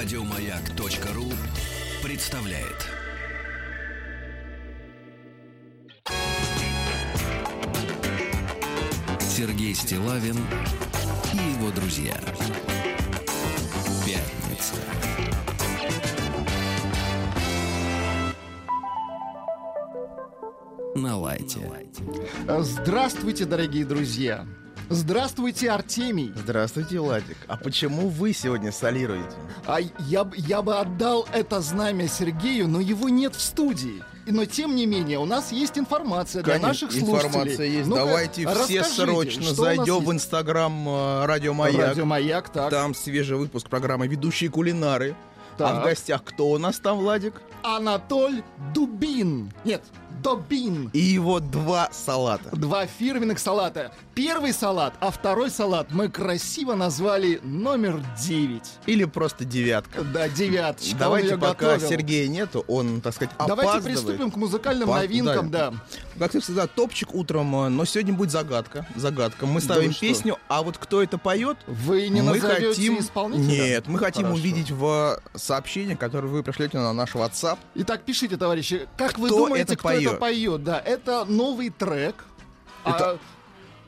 Радиомаяк.ру представляет. Сергей Стилавин и его друзья. Пятница. На лайте. Здравствуйте, дорогие друзья! Здравствуйте, Артемий! Здравствуйте, Владик. А почему вы сегодня солируете? А я, я бы отдал это знамя Сергею, но его нет в студии. Но тем не менее, у нас есть информация для Конечно, наших слушателей. информация есть. Ну-ка, Давайте все срочно зайдем в? Инстаграм э, Радио Маяк. Радио Маяк, так. Там свежий выпуск программы «Ведущие кулинары». А Так. в гостях кто у нас там, Владик? Анатоль Дубин. Нет, Добин. И его два салата. Два фирменных салата. Первый салат, а второй салат мы красиво назвали номер 9. Или просто девятка. Да, девяточка. Давайте, пока готовил. Сергея нету, он, так сказать, Давайте опаздывает. приступим к музыкальным По- новинкам, да. Как всегда, топчик утром, э, но сегодня будет загадка. Загадка. Мы Да ставим вы что? песню, а вот кто это поет, Вы не мы хотим... исполнителя? Нет, мы хотим Хорошо. увидеть в сообщении, которое вы пришлете на наш WhatsApp. Итак, пишите, товарищи, как вы Кто думаете, это кто это поет? поет? Да, это новый трек. Это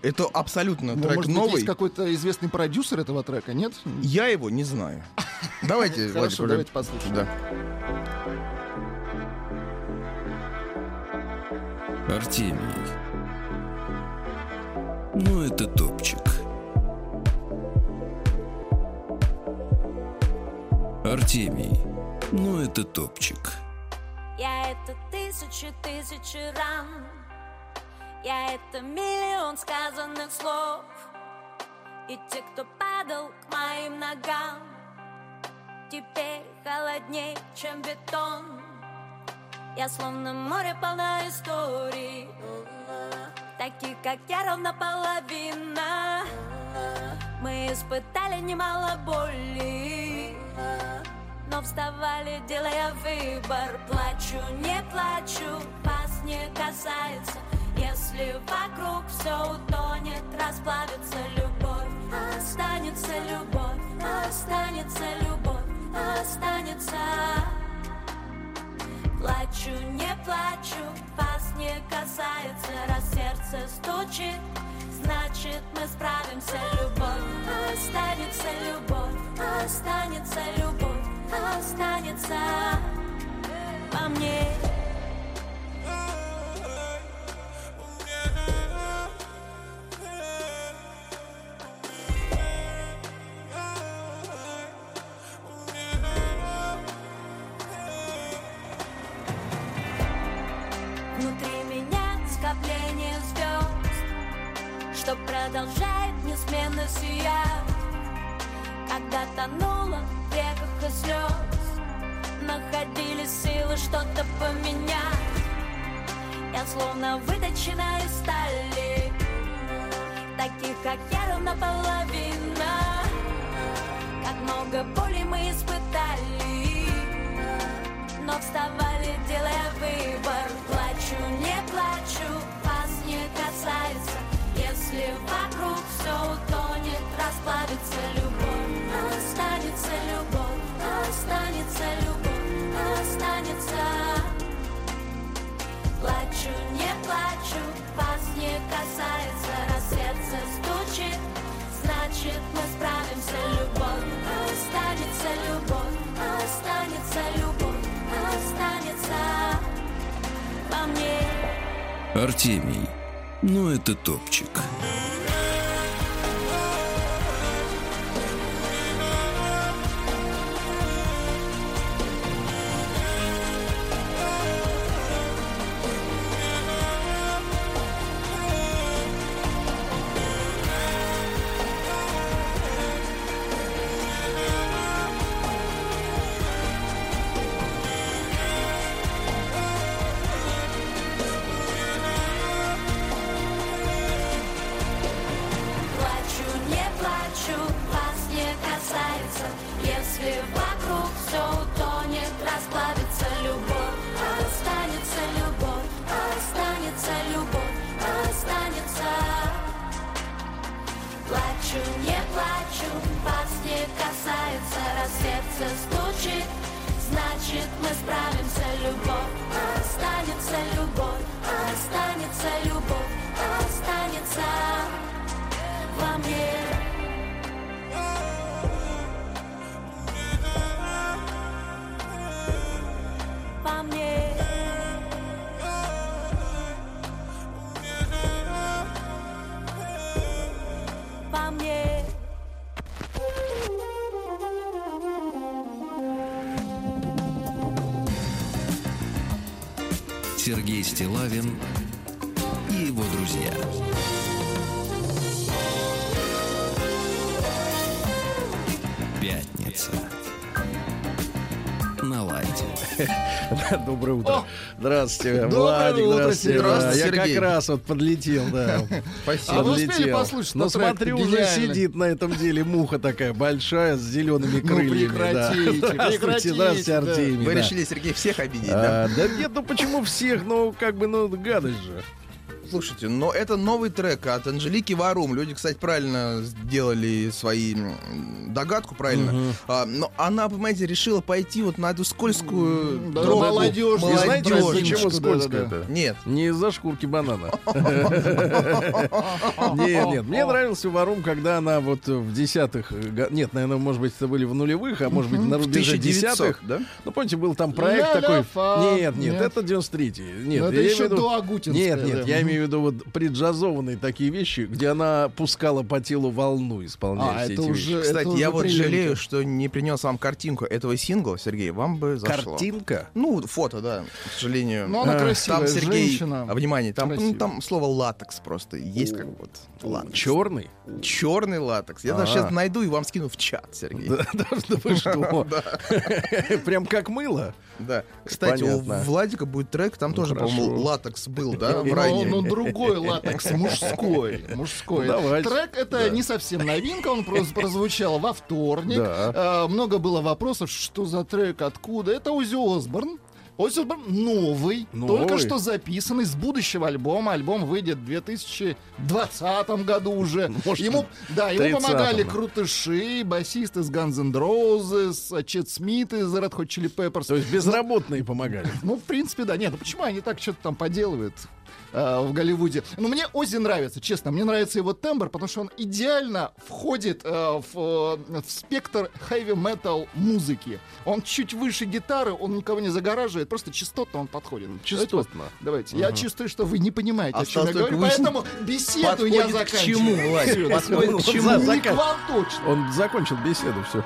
Это абсолютно а, ну, трек может быть, новый. есть какой-то известный продюсер этого трека, нет? Я его не знаю. Давайте, Хорошо, давайте послушаем. Да. Артемий. Ну, это топчик. Артемий. Ну, это топчик. Я это тысячи, тысячи ран Я это миллион сказанных слов И те, кто падал к моим ногам Теперь холодней, чем бетон Я словно море полно историй. Таких, как я, ровно половина. Мы испытали немало боли. Но вставали, делая выбор. Плачу, не плачу, вас не касается. Если вокруг все утонет, расплавится любовь. Останется любовь, останется любовь, останется Плачу, не плачу, вас не касается Раз сердце стучит, значит мы справимся. Любовь, останется любовь, останется любовь, останется. Во мне Что продолжает неизменно сиять. Когда тонула в реках и слез Находили силы что-то поменять. Я словно выточена из стали Таких, как я, ровно половина. Как много боли мы испытали но вставали, делая выбор. Плачу, не плачу, вас не касается Если вокруг все утонет, расплавится любовь Останется любовь, останется любовь, останется Плачу, не плачу, вас не касается Раз сердце стучит, значит мы справимся Любовь, останется любовь, останется любовь, останется во мне Артемий. Ну, это топчик. Здравствуйте, Доброе Владик, утро, здравствуйте. Я Сергей. как раз вот подлетел, да. Спасибо. А вы успели послушать Ну, смотрю, уже сидит на этом деле муха такая большая с зелеными Ну, крыльями. да. прекратите, Здравствуйте. Артемий. Вы решили, Сергей, всех обидеть, да? А, Да нет, ну почему всех? Ну, как бы, ну, гадость же. Слушайте, но это новый трек от Анжелики Варум. Люди, кстати, правильно сделали свои догадку, правильно. А, но она, понимаете, решила пойти вот на эту скользкую Да, тропу. молодежь, знаете, Молодежь. вот почему Да, да, да. Нет. Не из-за шкурки банана. Нет, нет, мне нравился Варум, когда она вот в десятых, нет, наверное, может быть, это были в нулевых, а может быть, на рубеже 1900, десятых. да? Ну, помните, был там проект такой. Нет, нет, это 93-й. Нет, это я имею еще в виду- до Агутинской, Нет, нет, я имею в виду вот преджазованные такие вещи, где она пускала по телу волну, исполняя А, все это эти уже- вещи. Кстати, я вот жалею, что не принес вам картинку этого сингла, Сергей, вам бы зашло. Картинка? Ну, фото, да, к сожалению. Ну, она А, красивая, Там, Сергей, женщина. внимание, там, ну, там слово латекс просто есть как вот латекс. Черный? Черный латекс. Я даже А. сейчас найду и вам скину в чат, Сергей. Да, да, да вы что? Прям как мыло? Да. Кстати, у Владика будет трек, там тоже, хорошо. по-моему, латекс был, да, в Ну, ранее. ну, другой латекс, мужской. Мужской. Ну. Трек это не совсем новинка, он просто прозвучал во вторник. А, Много было вопросов, что за трек, откуда. Это Ози Осборн. Ози Осборн новый, Новый? только что записанный с будущего альбома. Альбом выйдет в 2020 году уже. Может, ему, да, ему 30-м, помогали крутыши, басист из Guns N' Roses, Чет Смит из Red Hot Chili Peppers. То есть безработные помогали. Ну, в принципе, да. Нет, ну почему они так что-то там поделывают э, в Голливуде? Ну, мне Ози нравится, честно. Мне нравится его тембр, потому что он идеально входит э, в, э, в спектр хэви-метал музыки. Он чуть выше гитары, он никого не загораживает, просто частотно он подходит. Частотно. Давайте. Я чувствую, что вы не понимаете, о чем я говорю, выяснить, поэтому беседу я подходит к заканчиваю. чему, Владик? Подходит к чему? Не Закан- к вам точно. Он закончил беседу, все.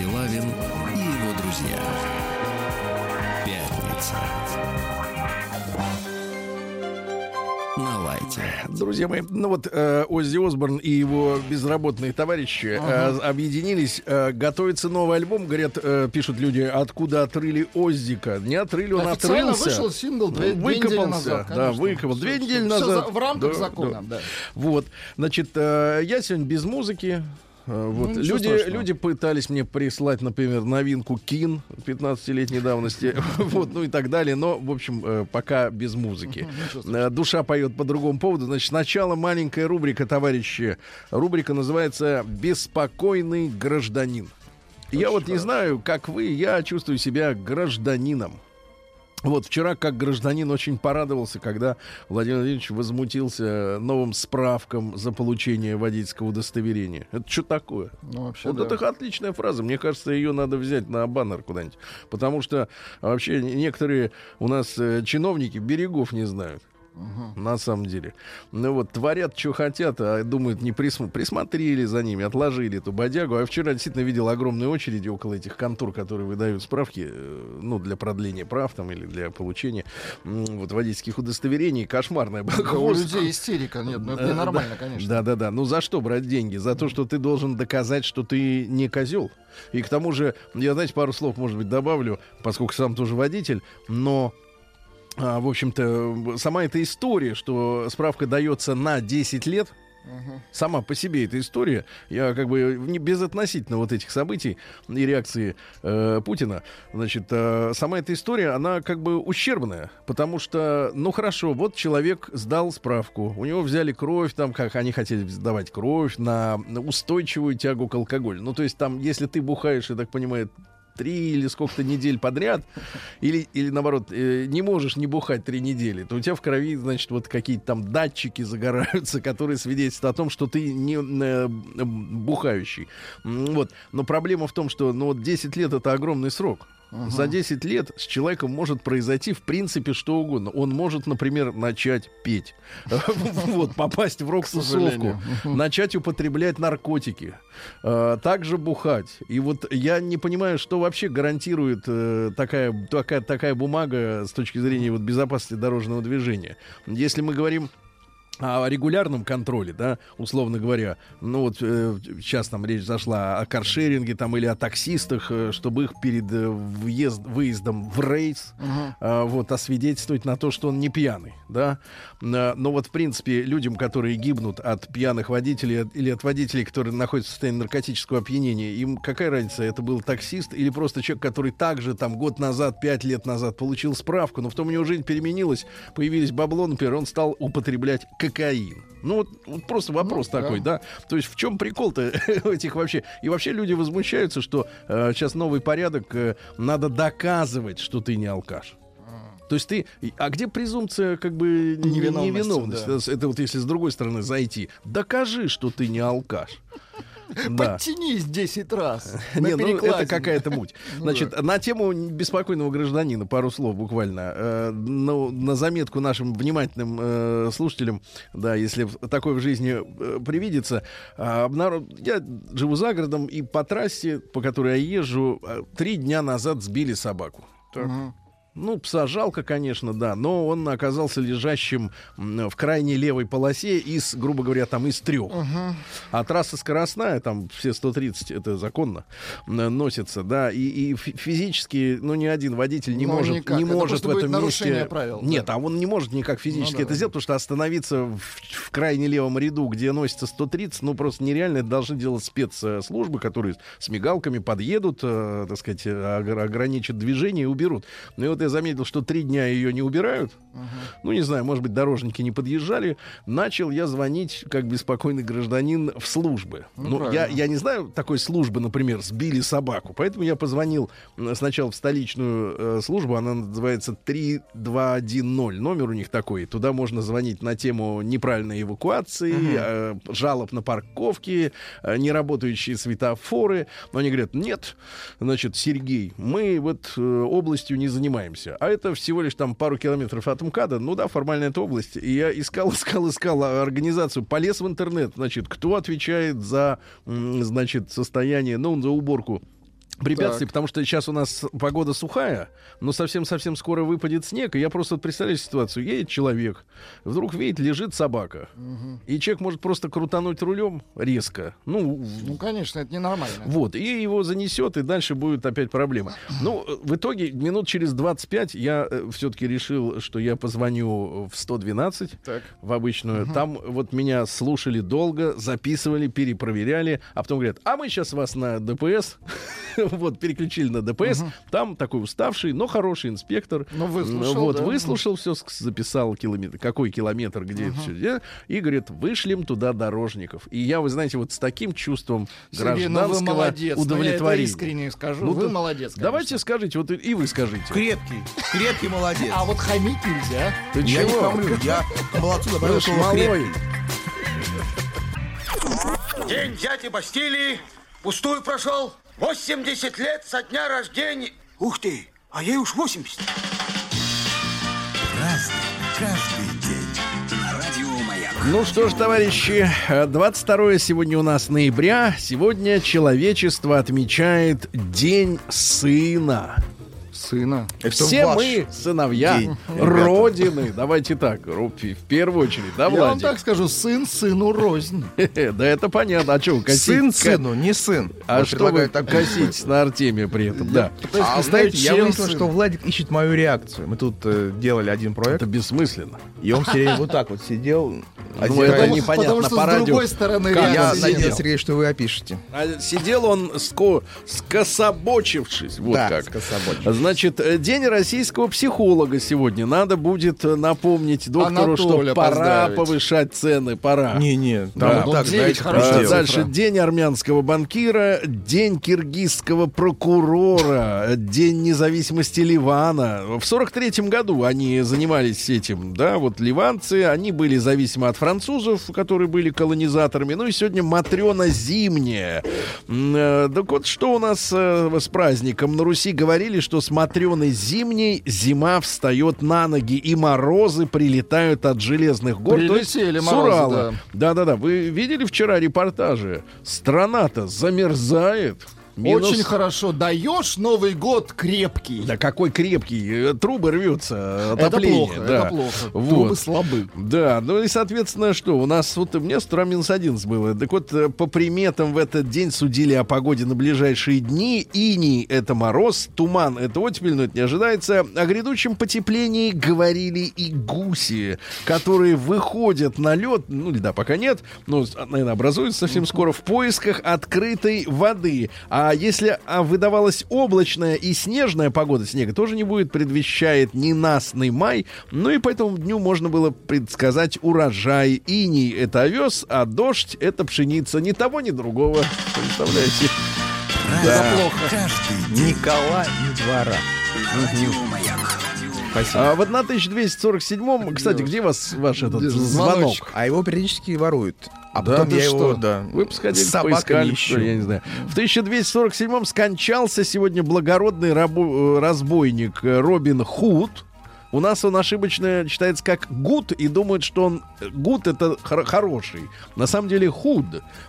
Сергей Стилавин и его друзья. Пятница. На лайте. Друзья мои, ну вот э, Оззи Осборн и его безработные товарищи э, объединились. Э, готовится новый альбом, говорят, э, пишут люди, откуда отрыли Оззика. Не отрыли, он Официально отрылся. вышел сингл две, две недели Выкопался, назад. да, конечно. выкопал. Всё, Две недели назад. за- в рамках Да, закона, да. Вот, значит, э, я сегодня без музыки. Э, Вот. Ну, люди, страшного. люди пытались мне прислать, например, новинку Кин 15-летней давности, вот, ну и так далее, но, в общем, э, пока без музыки. Э, Душа поет по другому поводу. Значит, сначала маленькая рубрика, товарищи. Рубрика называется «Беспокойный гражданин». Я вот не знаю, как вы, я чувствую себя гражданином. Вот вчера, как гражданин, очень порадовался, когда Владимир Владимирович возмутился новым справкам за получение водительского удостоверения. Это что такое? Ну, вообще, вот да. это отличная фраза. Мне кажется, ее надо взять на баннер куда-нибудь. Потому что вообще некоторые у нас э, чиновники берегов не знают. На самом деле. Ну вот, творят, что хотят, а думают, не присм- присмотрели за ними, отложили эту бодягу. А вчера действительно видел огромные очереди около этих контор, которые выдают справки, э, ну, для продления прав там или для получения вот водительских удостоверений. Кошмарная была. У людей истерика. Нет, ну это Э, ненормально, да. конечно. Да, да, да. Ну за что брать деньги? За то, что ты должен доказать, что ты не козел. И к тому же, я, знаете, пару слов, может быть, добавлю, поскольку сам тоже водитель, но в общем-то, сама эта история, что справка дается на 10 лет, сама по себе эта история, я как бы не безотносительно вот этих событий и реакции э, Путина, значит, э, сама эта история, она как бы ущербная, потому что, ну хорошо, вот человек сдал справку, у него взяли кровь, там, как они хотели сдавать кровь на устойчивую тягу к алкоголю. Ну, то есть там, если ты бухаешь, я так понимаю, три или сколько-то недель подряд, или, или наоборот, э, не можешь не бухать три недели, то у тебя в крови, значит, вот какие-то там датчики загораются, которые свидетельствуют о том, что ты не э, бухающий. Вот. Но проблема в том, что ну, вот 10 лет это огромный срок. За 10 лет с человеком может произойти в принципе что угодно. Он может, например, начать петь, вот, попасть в рок-тусовку, начать употреблять наркотики, э, также бухать. И вот я не понимаю, что вообще гарантирует э, такая, такая, такая бумага с точки зрения вот, безопасности дорожного движения. Если мы говорим о регулярном контроле, да, условно говоря, ну вот э, сейчас там речь зашла о каршеринге там или о таксистах, э, чтобы их перед э, въезд, выездом в рейс э, вот освидетельствовать на то, что он не пьяный, да. Э, но вот в принципе людям, которые гибнут от пьяных водителей или от водителей, которые находятся в состоянии наркотического опьянения, им какая разница, это был таксист или просто человек, который также там год назад, пять лет назад получил справку, но в том у него жизнь переменилась, появились бабло, например, он стал употреблять кокаин. Ну вот, вот просто вопрос Ну, да. такой, да. То есть в чем прикол-то этих вообще? И вообще люди возмущаются, что э, сейчас новый порядок, э, надо доказывать, что ты не алкаш. То есть ты, а где презумпция как бы не- Невиновности, невиновности? Это вот если с другой стороны зайти, докажи, что ты не алкаш. Да. Подтянись 10 раз. Не, ну это какая-то муть. Ну Значит, на тему беспокойного гражданина пару слов буквально. Э, ну, на заметку нашим внимательным э, слушателям, да, если такое в жизни э, привидится, я живу за городом, и по трассе, по которой я езжу, три дня назад сбили собаку. Мгм. Ну, пса жалко, конечно, да, но он оказался лежащим в крайней левой полосе из, грубо говоря, там из трех. А трасса скоростная, там все 130, это законно, носится, да, и, и фи- физически, ну, ни один водитель не Ну, может, никак. не Это может в этом месте... правил, Нет, да. а он не может никак физически Ну это да. сделать, потому что остановиться в, в крайне левом ряду, где носится 130, ну, просто нереально, это должны делать спецслужбы, которые с мигалками подъедут, э, так сказать, огр- ограничат движение и уберут. Ну, и вот я заметил, что три дня ее не убирают, ну, не знаю, может быть, дорожники не подъезжали. Начал я звонить, как беспокойный гражданин, в службы. Ну, Ну, я, я не знаю такой службы, например, сбили собаку. Поэтому я позвонил сначала в столичную э, службу, она называется 3210. Номер у них такой. Туда можно звонить на тему неправильной эвакуации, э, жалоб на парковки, э, неработающие светофоры. Но они говорят, нет, значит, Сергей, мы вот э, областью не занимаемся. Занимаемся. А это всего лишь там пару километров от МКАДа. Ну да, формально это область. И я искал, искал, искал организацию. Полез в интернет. Значит, кто отвечает за, значит, состояние, ну, за уборку препятствий, Так. потому что сейчас у нас погода сухая, но совсем-совсем скоро выпадет снег, и я просто вот представляю ситуацию. Едет человек, вдруг видит, лежит собака, и человек может просто крутануть рулем резко. Ну, Ну, конечно, это ненормально. вот, и его занесет, и дальше будет опять проблема. Ну, э, в итоге, минут через 25 я все-таки решил, что я позвоню в 112, Так. в обычную. Там вот меня слушали долго, записывали, перепроверяли, а потом говорят, а мы сейчас вас на ДПС, вот, переключили на ДПС. Там такой уставший, но хороший инспектор. Ну, выслушал, Вот, да. выслушал все, записал километр, какой километр, где это все, и говорит, вышлем туда дорожников. И я, вы знаете, вот с таким чувством Сергей, ну вы гражданского молодец. Ну, я это удовлетворения. искренне скажу. Ну, вы да- молодец. конечно. Давайте скажите, вот и, вы скажите. Крепкий, крепкий молодец. А вот хамить нельзя. Ты Я не чего? хамлю, я молодцу добавил слово крепкий. День дяди Бастилии пустую прошел. 80 лет со дня рождения. Ух ты, а ей уж 80. Ну что ж, товарищи, э, 22 сегодня у нас ноября. Сегодня человечество отмечает День сына. Сына. Это Все ваш мы сыновья день, ребята. Родины. Давайте так, Рупи, в первую очередь, да, Я вам Владик? так скажу, сын сыну рознь. Да это понятно. А что вы косите? Сын сыну, не сын. А что вы так косите на Артемия при этом? Да. А знаете, я выяснил, что Владик ищет мою реакцию. Мы тут э, делали один проект, Это бессмысленно. и он все время вот так вот сидел. Ну, это непонятно Потому что по с радио. другой стороны Как Я надеюсь, Сергей, что вы опишете. А сидел он ско- скособочившись. Вот Да, как. скособочившись. Значит, э, день российского психолога сегодня. Надо будет э, напомнить доктору, что Анатолия пора поздравить. повышать цены, пора. Не-не, там Да. вот так, Ну, девять знаете, хорошо. Сделал. дальше день армянского банкира, день киргизского прокурора, день независимости Ливана. В сорок третьем году они занимались этим, да, вот ливанцы, они были зависимы от французов, которые были колонизаторами. Ну и сегодня Матрена Зимняя. Э, Так вот, что у нас с праздником? На Руси говорили, что с Матреной Зимней зима встает на ноги, и морозы прилетают от железных гор. то есть Прилетели с морозы, Урала. да. Да-да-да. Вы видели вчера репортажи? Страна-то замерзает. Минус- Очень хорошо. Даешь Новый год крепкий. Да какой крепкий. э, Трубы рвется. это Отопление. плохо, да. это плохо. Вот. Трубы слабы. Да, ну и, соответственно, что? У нас вот меня с утра минус 11 было. Так вот, э, по приметам в этот день судили о погоде на ближайшие дни. Иней — это мороз, туман — это оттепель, но это не ожидается. О грядущем потеплении говорили и гуси, которые выходят на лед, ну, льда пока нет, но, наверное, образуется совсем скоро, в поисках открытой воды. А если а, выдавалась облачная и снежная погода, снега тоже не будет, предвещает ненастный май. Ну и по этому дню можно было предсказать урожай. Иней — это овес, а дождь — это пшеница. Ни того, ни другого. Представляете? Это плохо. Никола не двора. Спасибо. А в 1247-м, кстати, где вас ваш этот звонок? звоночек? А его периодически воруют. А Да потом я что? его, да, Вы бы сходили, с поискали, что я не знаю. В 1247-м скончался сегодня благородный рабо- э, разбойник э, Робин Худ. У нас он ошибочно читается как Гуд и думают, что он э, Гуд это хор- хороший. На самом деле Худ.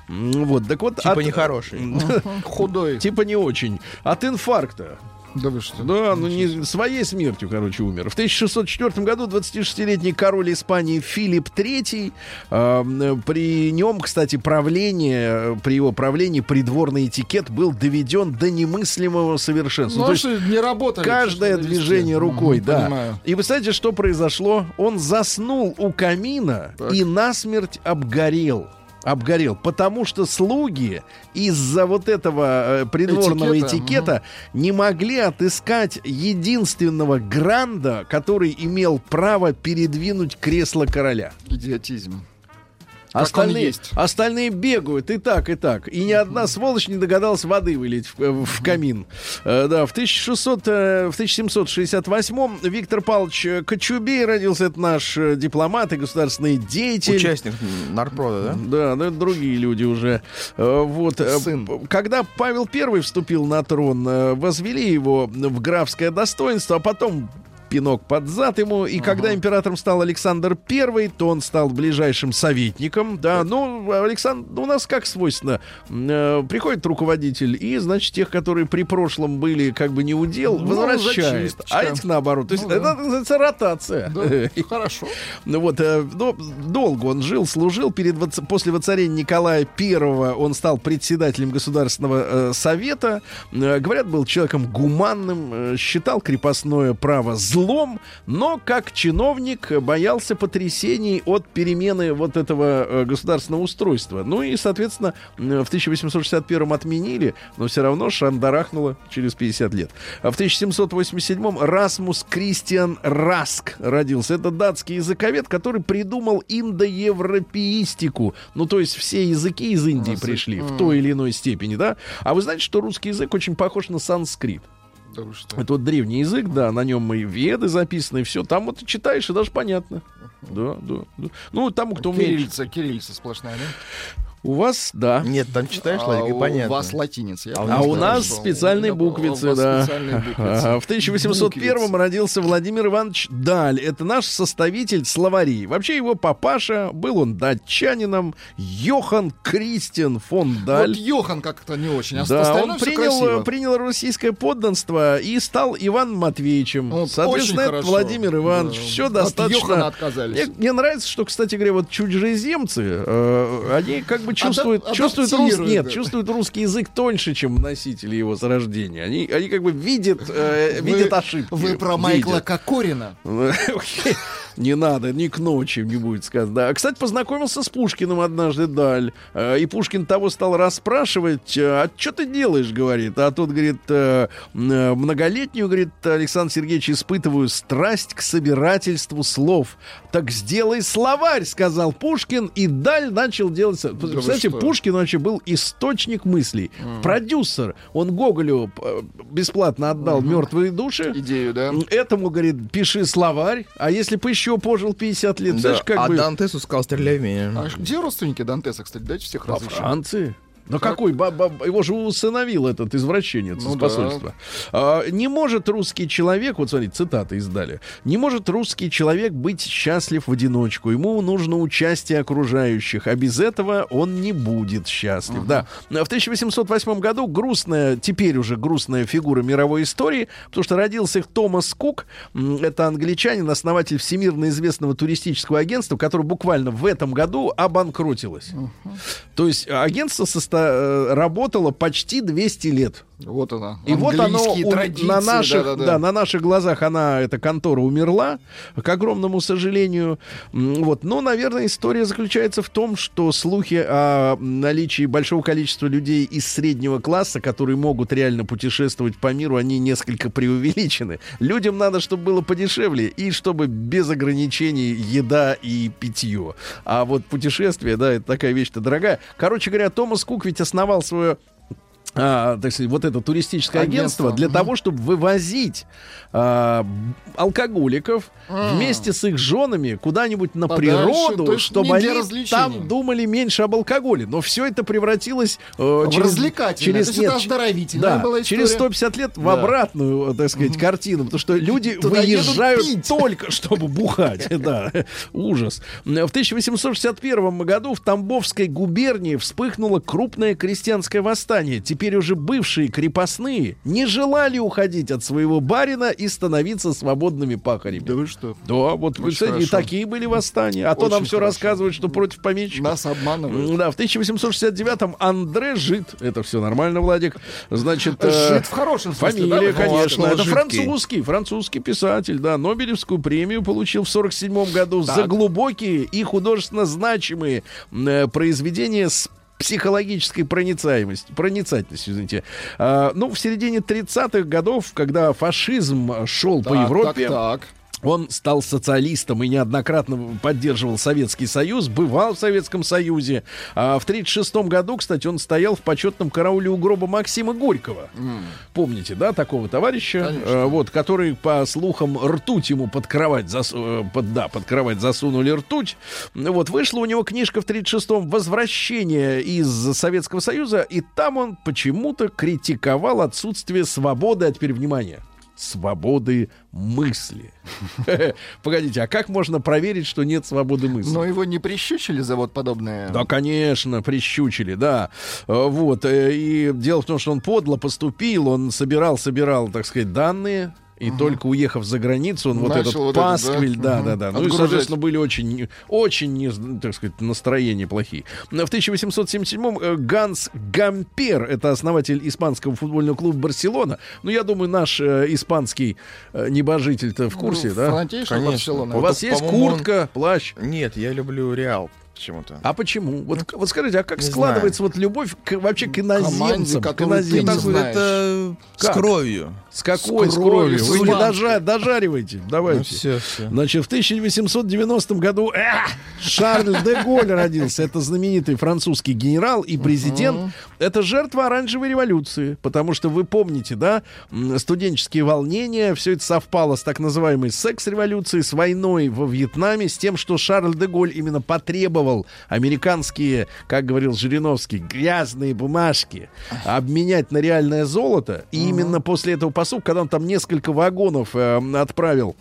Вот, так вот. Типа от- нехороший. Худой. Типа не очень. От инфаркта. Да вы что? Да, ну не своей смертью, короче, умер. В 1604 году 26-летний король Испании Филипп III, э, при нем, кстати, правление, при его правлении придворный этикет был доведен до немыслимого совершенства. Ну, То есть не работали. каждое движение рукой, Мгм, да. Понимаю. И вы знаете, что произошло? Он заснул у камина Так. и насмерть обгорел. Обгорел, потому что слуги из-за вот этого э, придворного Этикета, этикета, не могли отыскать единственного гранда, который имел право передвинуть кресло короля. Идиотизм. Он Остальные, есть. остальные бегают и так, и так. И ни одна сволочь не догадалась воды вылить в, э, в камин. Э, да, в, 1600, э, в 1768 Виктор Павлович э, Кочубей родился. Это наш э, дипломат и государственный деятель. Участник Нарпрода, да? Да, но это другие люди уже. Э, Вот. Сын. Когда Павел I вступил на трон, возвели его в графское достоинство, а потом пинок под зад ему. И когда императором стал Александр I, то он стал ближайшим советником. Да, ну, Александр, у нас как свойственно, э, приходит руководитель, и, значит, тех, которые при прошлом были как бы не удел, Ну, возвращает. А этих наоборот. То есть Ну да. это называется ротация. Да, хорошо. Ну вот, э, ну, долго он жил, служил. Перед, после воцарения Николая I он стал председателем Государственного э, совета. Э, говорят, был человеком гуманным, э, считал крепостное право злом, но как чиновник боялся потрясений от перемены вот этого э, государственного устройства. Ну и, соответственно, э, в 1861 отменили, но все равно шандарахнуло через 50 лет. А в 1787 Расмус Кристиан Раск родился. Это датский языковед, который придумал индоевропеистику. Ну, то есть все языки из Индии пришли в той или иной степени, да? А вы знаете, что русский язык очень похож на санскрит? Да вы что? Это вот древний язык, да, на нем и веды записаны, и все. Там вот читаешь, и даже понятно. Да, да, да. Ну, тому, кто умеет. Кириллица, кириллица сплошная, да? У вас, да. Нет, там читаешь, А Владик, и у понятно. вас латиница. я А у понял, А у нас хорошо. специальные буквицы, у вас да. специальные буквицы. А, В 1801 Буквицы. родился Владимир Иванович Даль. Это наш составитель словарей. Вообще его папаша, был он датчанином, Йохан Кристиан фон Даль. Вот Йохан как-то не очень, а Да, он принял, красиво. принял российское подданство и стал Иваном Матвеевичем. Вот, Соответственно, очень это хорошо. Владимир Иванович. Да. Все От достаточно. Йохана отказались. Мне, мне нравится, что, кстати говоря, вот чужеземцы, э, они как бы чувствуют, Адап- чувствуют, рус- нет, да. чувствуют русский язык тоньше, чем носители его с рождения. Они, они как бы видят, э, Вы- видят ошибки. Вы про Майкла Видят. Кокорина. Не надо, ни к ночи не будет сказано. Да. Кстати, познакомился с Пушкиным однажды Даль. Э, И Пушкин того стал расспрашивать, э, а что ты делаешь, говорит. А тот говорит, э, многолетнюю, говорит, Александр Сергеевич, испытываю страсть к собирательству слов. Так сделай словарь, сказал Пушкин, и Даль начал делать... что? Пушкин вообще был источник мыслей. Продюсер. Он Гоголю бесплатно отдал мертвые души. Идею, да? Этому, говорит, пиши словарь, а если бы еще пожил 50 лет, Да, знаешь, как а бы Дантесу сказал «стреляй в меня». А где родственники Дантеса, кстати? Дайте всех во разыщем. Франции. Да какой? Ба- ба- его же усыновил этот извращенец Ну из да. посольства. А, не может русский человек, вот смотрите, цитаты издали, не может русский человек быть счастлив в одиночку. Ему нужно участие окружающих, а без этого он не будет счастлив. Да. В 1808 году грустная, теперь уже грустная фигура мировой истории, потому что родился их Томас Кук, это англичанин, основатель всемирно известного туристического агентства, которое буквально в этом году обанкротилось. То есть агентство состо- э, работало почти 200 лет. Вот она. И вот у- традиции, на наших, да-да-да. да, на наших глазах она, эта контора умерла, к огромному сожалению. Вот. Но, наверное, история заключается в том, что слухи о наличии большого количества людей из среднего класса, которые могут реально путешествовать по миру, они несколько преувеличены. Людям надо, чтобы было подешевле и чтобы без ограничений еда и питье. А вот путешествие, да, это такая вещь-то дорогая. Короче говоря, Томас Кук ведь основал свое а, так сказать, вот это туристическое агентство, Агентство, для мгм. того, чтобы вывозить а, алкоголиков М. вместе с их женами куда-нибудь на Подальше, природу, чтобы они там думали меньше об алкоголе. Но все это превратилось э, В через, развлекательное, через, нет, это оздоровительная да, была через история. 150 лет в Да. обратную, э, так сказать, картину, потому что люди Туда выезжают только чтобы бухать. Да, ужас. В 1861 году в Тамбовской губернии вспыхнуло крупное крестьянское восстание. Теперь уже бывшие крепостные не желали уходить от своего барина и становиться свободными пахарями. Да вы что? Да, вот Очень и хорошо. такие были восстания. А то нам Очень все хорошо. рассказывают, что против помещиков. Нас обманывают. Да, в 1869-м Андре Жит. Это все нормально, Владик. Значит, э, Жид в хорошем смысле, Фамилия, да? конечно. Это жидкий. французский, французский писатель, да. Нобелевскую премию получил в 47 году за Так. глубокие и художественно значимые э, произведения с психологической проницаемостью, проницательностью, извините. А, ну, в середине 30-х годов, когда фашизм шел по Так, Европе, Так, так. Он стал социалистом и неоднократно поддерживал Советский Союз, бывал в Советском Союзе. А в 1936 году, кстати, он стоял в почетном карауле у гроба Максима Горького. Помните, да, такого товарища? Конечно. Э, вот, который, по слухам, ртуть ему под кровать, засу- э, под, да, под кровать засунули ртуть. Вот, вышла у него книжка в 36-м «Возвращение из Советского Союза», и там он почему-то критиковал отсутствие свободы, а теперь внимание, свободы мысли. Погодите, а как можно проверить, что нет свободы мысли? Но его не прищучили за вот подобное? Да, конечно, прищучили, да. Э, Вот. э, И дело в том, что он подло поступил, он собирал, собирал, так сказать, данные. И только уехав за границу, он вот Начал этот вот это, пасквиль, да? да, Мгм. да, да. Ну и, Отгружать. соответственно, были очень, очень, не- так сказать, настроения плохие. В 1877-м э, Ганс Гампер, это основатель испанского футбольного клуба Барселона. Ну, я думаю, наш э, испанский э, небожитель-то в курсе, Ну, да? Конечно. Барселону? У вас Это, есть по-моему, он- куртка, плащ? Нет, я люблю Реал почему-то. А почему? Вот, вот скажите, а как не складывается вот любовь к, вообще к иноземцам? К которую ты не иноземцам? знаешь. это Как? с кровью. С какой С с кровью, кровью? с Вы не дожа- дожаривайте. Ну, Давайте. все, все. Значит, в 1890 году э, Шарль де Голль родился. Это знаменитый французский генерал и президент. Это жертва оранжевой революции. Потому что вы помните, да, студенческие волнения, все это совпало с так называемой секс-революцией, с войной во Вьетнаме, с тем, что Шарль де Голль именно потребовал американские, как говорил Жириновский, грязные бумажки обменять на реальное золото. И именно после этого посылка, когда он там несколько вагонов э, отправил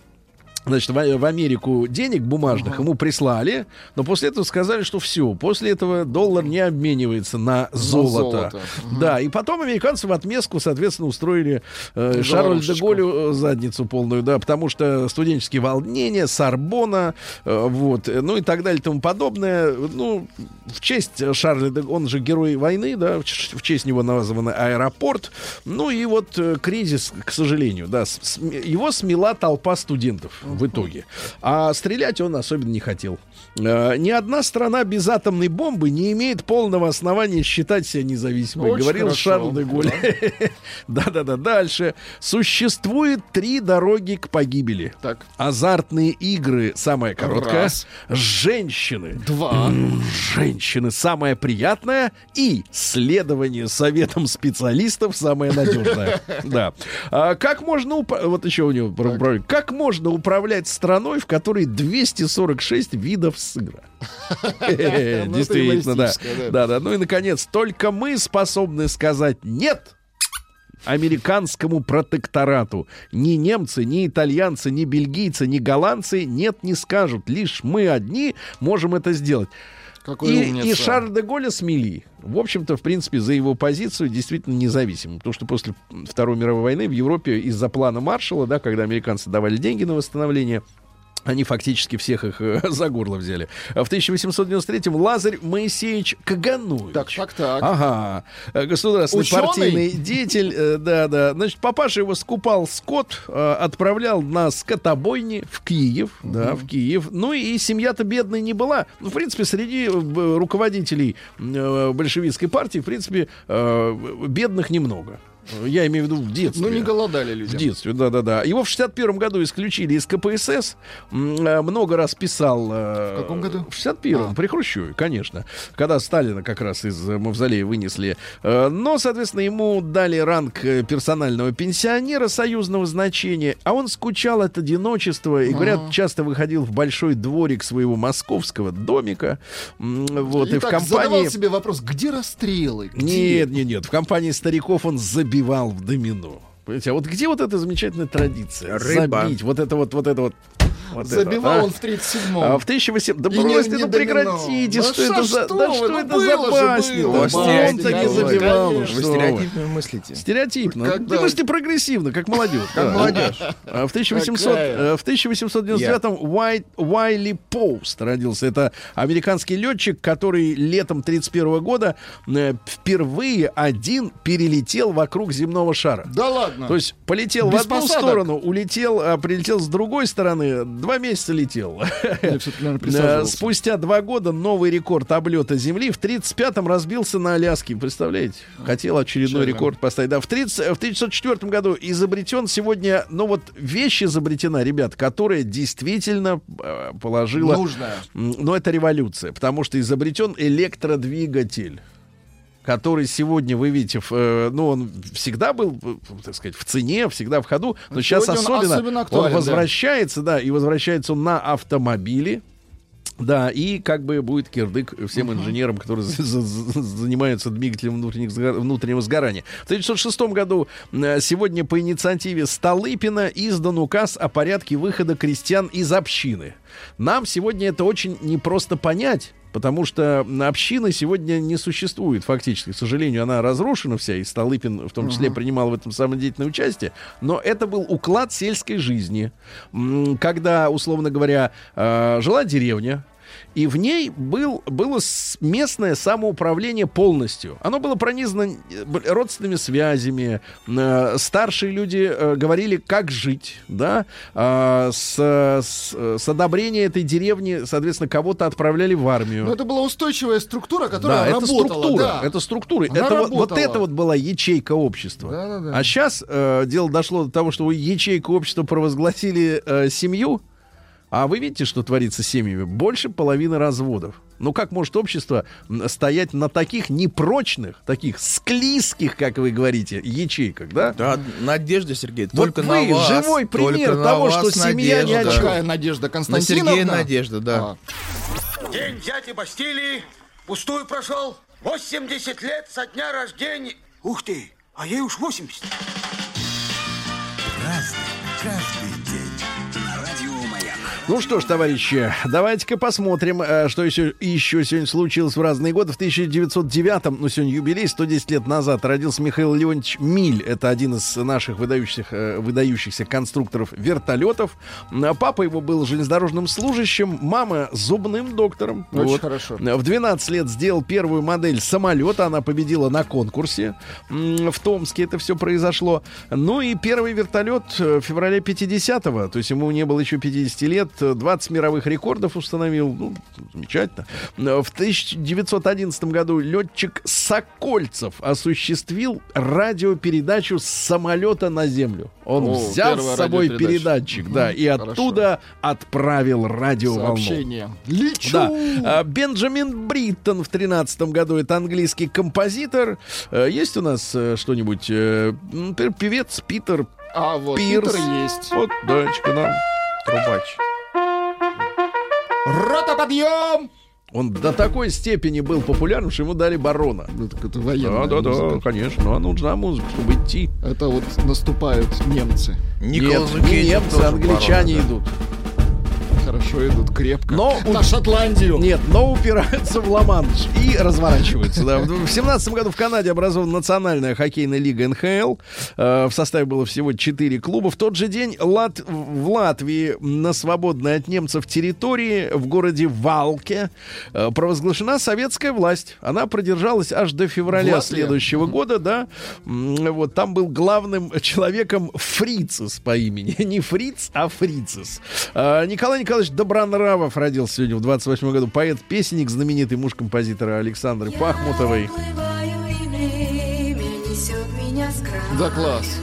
Значит, в, в Америку денег бумажных ему прислали, но после этого сказали, что все, после этого доллар не обменивается на золото. золото. Да, и потом американцы в отместку, соответственно, устроили э, Шарль де. Голлю э, задницу полную, да, потому что студенческие волнения, Сорбона, э, вот, э, ну и так далее и тому подобное. Ну, в честь Шарля де он же герой войны, да, в честь него назван аэропорт. Ну и вот э, кризис, к сожалению, да, с- с- его смела толпа студентов в итоге. А стрелять он особенно не хотел. Э, Ни одна страна без атомной бомбы не имеет полного основания считать себя независимой, Очень говорил хорошо. Шарль де Голль. Да-да-да, дальше. Существует три дороги к погибели. Так. Азартные игры, самая короткая. Раз. Женщины. Два. Женщины самое приятное и следование советам специалистов самое надежное. Да. А как можно уп- вот еще у него как можно управлять страной, в которой 246 видов сыра? Ну, Действительно, да. Да, да. Ну и наконец, только мы способны сказать нет американскому протекторату. Ни немцы, ни итальянцы, ни бельгийцы, ни голландцы нет не скажут. Лишь мы одни можем это сделать. Какой И, умница. и Шарль де Голля смели. В общем-то, в принципе, за его позицию действительно независимым. Потому что после Второй мировой войны в Европе из-за плана Маршалла, да, когда американцы давали деньги на восстановление, они фактически всех их э, за горло взяли. А в 1893-м Лазарь Моисеевич Каганович. Так, так, так. Ага. Э, Государственный Ученый? партийный деятель. э, Да, да. Значит, папаша его скупал скот, отправлял на скотобойни в Киев. Да, в Киев. Ну и семья-то бедной не была. Ну, в принципе, среди руководителей большевистской партии, в принципе, бедных немного. Я имею в виду в детстве. Ну, не голодали люди. В детстве, да-да-да. Его в 61 году исключили из КПСС. Э, Много раз писал... э, В каком году? В 61-м, при Хрущеве, конечно. Когда Сталина как раз из э, мавзолея вынесли. Но, соответственно, ему дали ранг персонального пенсионера союзного значения. А он скучал от одиночества. И, говорят, часто выходил в большой дворик своего московского домика. Вот, и, в так компании... задавал себе вопрос, где расстрелы? Где? Нет, нет, нет. В компании стариков он забивал в домино. Понимаете, а вот где вот эта замечательная традиция? Рыба. Забить. Вот это вот, вот это вот. вот это, Забивал а? он в 37-м. А в 1800... Да И бросьте, не ну прекратите, Да что это за... что Да что ну это за он-то не конечно. забивал. ну Вы стереотипно мыслите. Стереотипно. Когда- Ты мысли прогрессивно, как молодежь. Как молодежь. А В 1800, Какая? э, в 1899-м Уайт, Уайли Поуст родился. Это американский летчик, который летом 31 года э, впервые один перелетел вокруг земного шара. Да ладно. То есть полетел Без в одну посадок. сторону, улетел, а, прилетел с другой стороны, два месяца летел. Наверное. Спустя два года новый рекорд облета Земли. В 35-м разбился на Аляске. Представляете? Хотел очередной рекорд поставить. Да, в, 30, в 1904 году изобретен сегодня, ну вот вещь изобретена, ребят, которая действительно э, положила... Нужная. Но это революция, потому что изобретен электродвигатель который сегодня вы видите, э, ну он всегда был, э, так сказать, в цене, всегда в ходу, но Но сейчас сегодня он особенно, особенно актуален, он да. возвращается, да. и возвращается он на автомобиле. Да, и как бы будет кирдык всем инженерам, которые за- за- за- занимаются двигателем внутренних внутреннего сгорания. В 1906 году э, сегодня по инициативе Столыпина издан указ о порядке выхода крестьян из общины. Нам сегодня это очень непросто понять, потому что общины сегодня не существует фактически. К сожалению, она разрушена вся, и Столыпин в том числе принимал в этом самое деятельное участие. Но это был уклад сельской жизни, когда, условно говоря, э, жила деревня, и в ней был, было местное самоуправление полностью. Оно было пронизано э, родственными связями. Э, Старшие люди э, говорили, как жить. Да? А, с, с- с одобрения этой деревни, соответственно, кого-то отправляли в армию. Но это была устойчивая структура, Да, которая это работала. структура. да. Это структура. Она Это вот, вот работала. это вот была ячейка общества. Да-да-да. А сейчас дело дошло до того, что ячейку общества провозгласили э, семью. А вы видите, что творится с семьями? Больше половины разводов. Ну как может общество стоять на таких непрочных, таких склизких, как вы говорите, ячейках, да? Да, надежда, Сергей, Вот только вы на вас. живой пример на того, что семья надежда. чем. Какая Надежда На Константиновна? Сергея надежда, да. А, День дяди Бастилии пустую прошел. 80 лет со дня рождения. Ух ты, а ей уж 80. Ну что ж, товарищи, давайте-ка посмотрим, э, что еще, еще сегодня случилось в разные годы. В 1909-м, ну сегодня юбилей, 110 лет назад, родился Михаил Леонидович Миль. Это один из наших выдающихся, э, выдающихся конструкторов вертолетов. М, Папа его был железнодорожным служащим, мама зубным доктором. Очень хорошо. В 12 лет сделал первую модель самолета. Она победила на конкурсе. В Томске это все произошло. Ну и первый вертолет э, в феврале 50-го. То есть ему не было еще 50 лет. Э, 20 мировых рекордов установил. Ну, замечательно. Э, В 1911 году летчик Сокольцев осуществил радиопередачу с самолета на землю. Он О, взял с собой передатчик, да, и Хорошо. оттуда отправил радиоволну. Сообщение. Лечу! Да. А, Бенджамин Бриттон в 13 году. Это английский композитор. Э, Есть у нас э, что-нибудь? э, например, Певец Питер А вот Пирс. Питер есть. Вот, дачка нам. Трубач. Рота, подъем! Он до такой степени был популярным, что ему дали барона. Ну, так это Да, военная да, да, музыка. конечно. Ну, а нужна музыка, чтобы идти. Это вот наступают немцы. Николас Нет, не немцы, англичане барон, да. идут. Хорошо идут, крепко. Но у- На Шотландию. Нет, но упираются в Ла-Манш и разворачиваются. да. В 17 году в Канаде образована национальная хоккейная лига НХЛ. Э, В составе было всего 4 клуба. В тот же день Лат- в Латвии на свободной от немцев территории в городе Валке э, провозглашена советская власть. Она продержалась аж до февраля следующего года, да. Вот там был главным человеком Фрицес по имени. Не Фриц, а Фрицес. А, Николай Николаевич Добронравов родился сегодня в 28 году. Поэт-песенник, знаменитый муж композитора Александры Пахмутовой. Да, класс.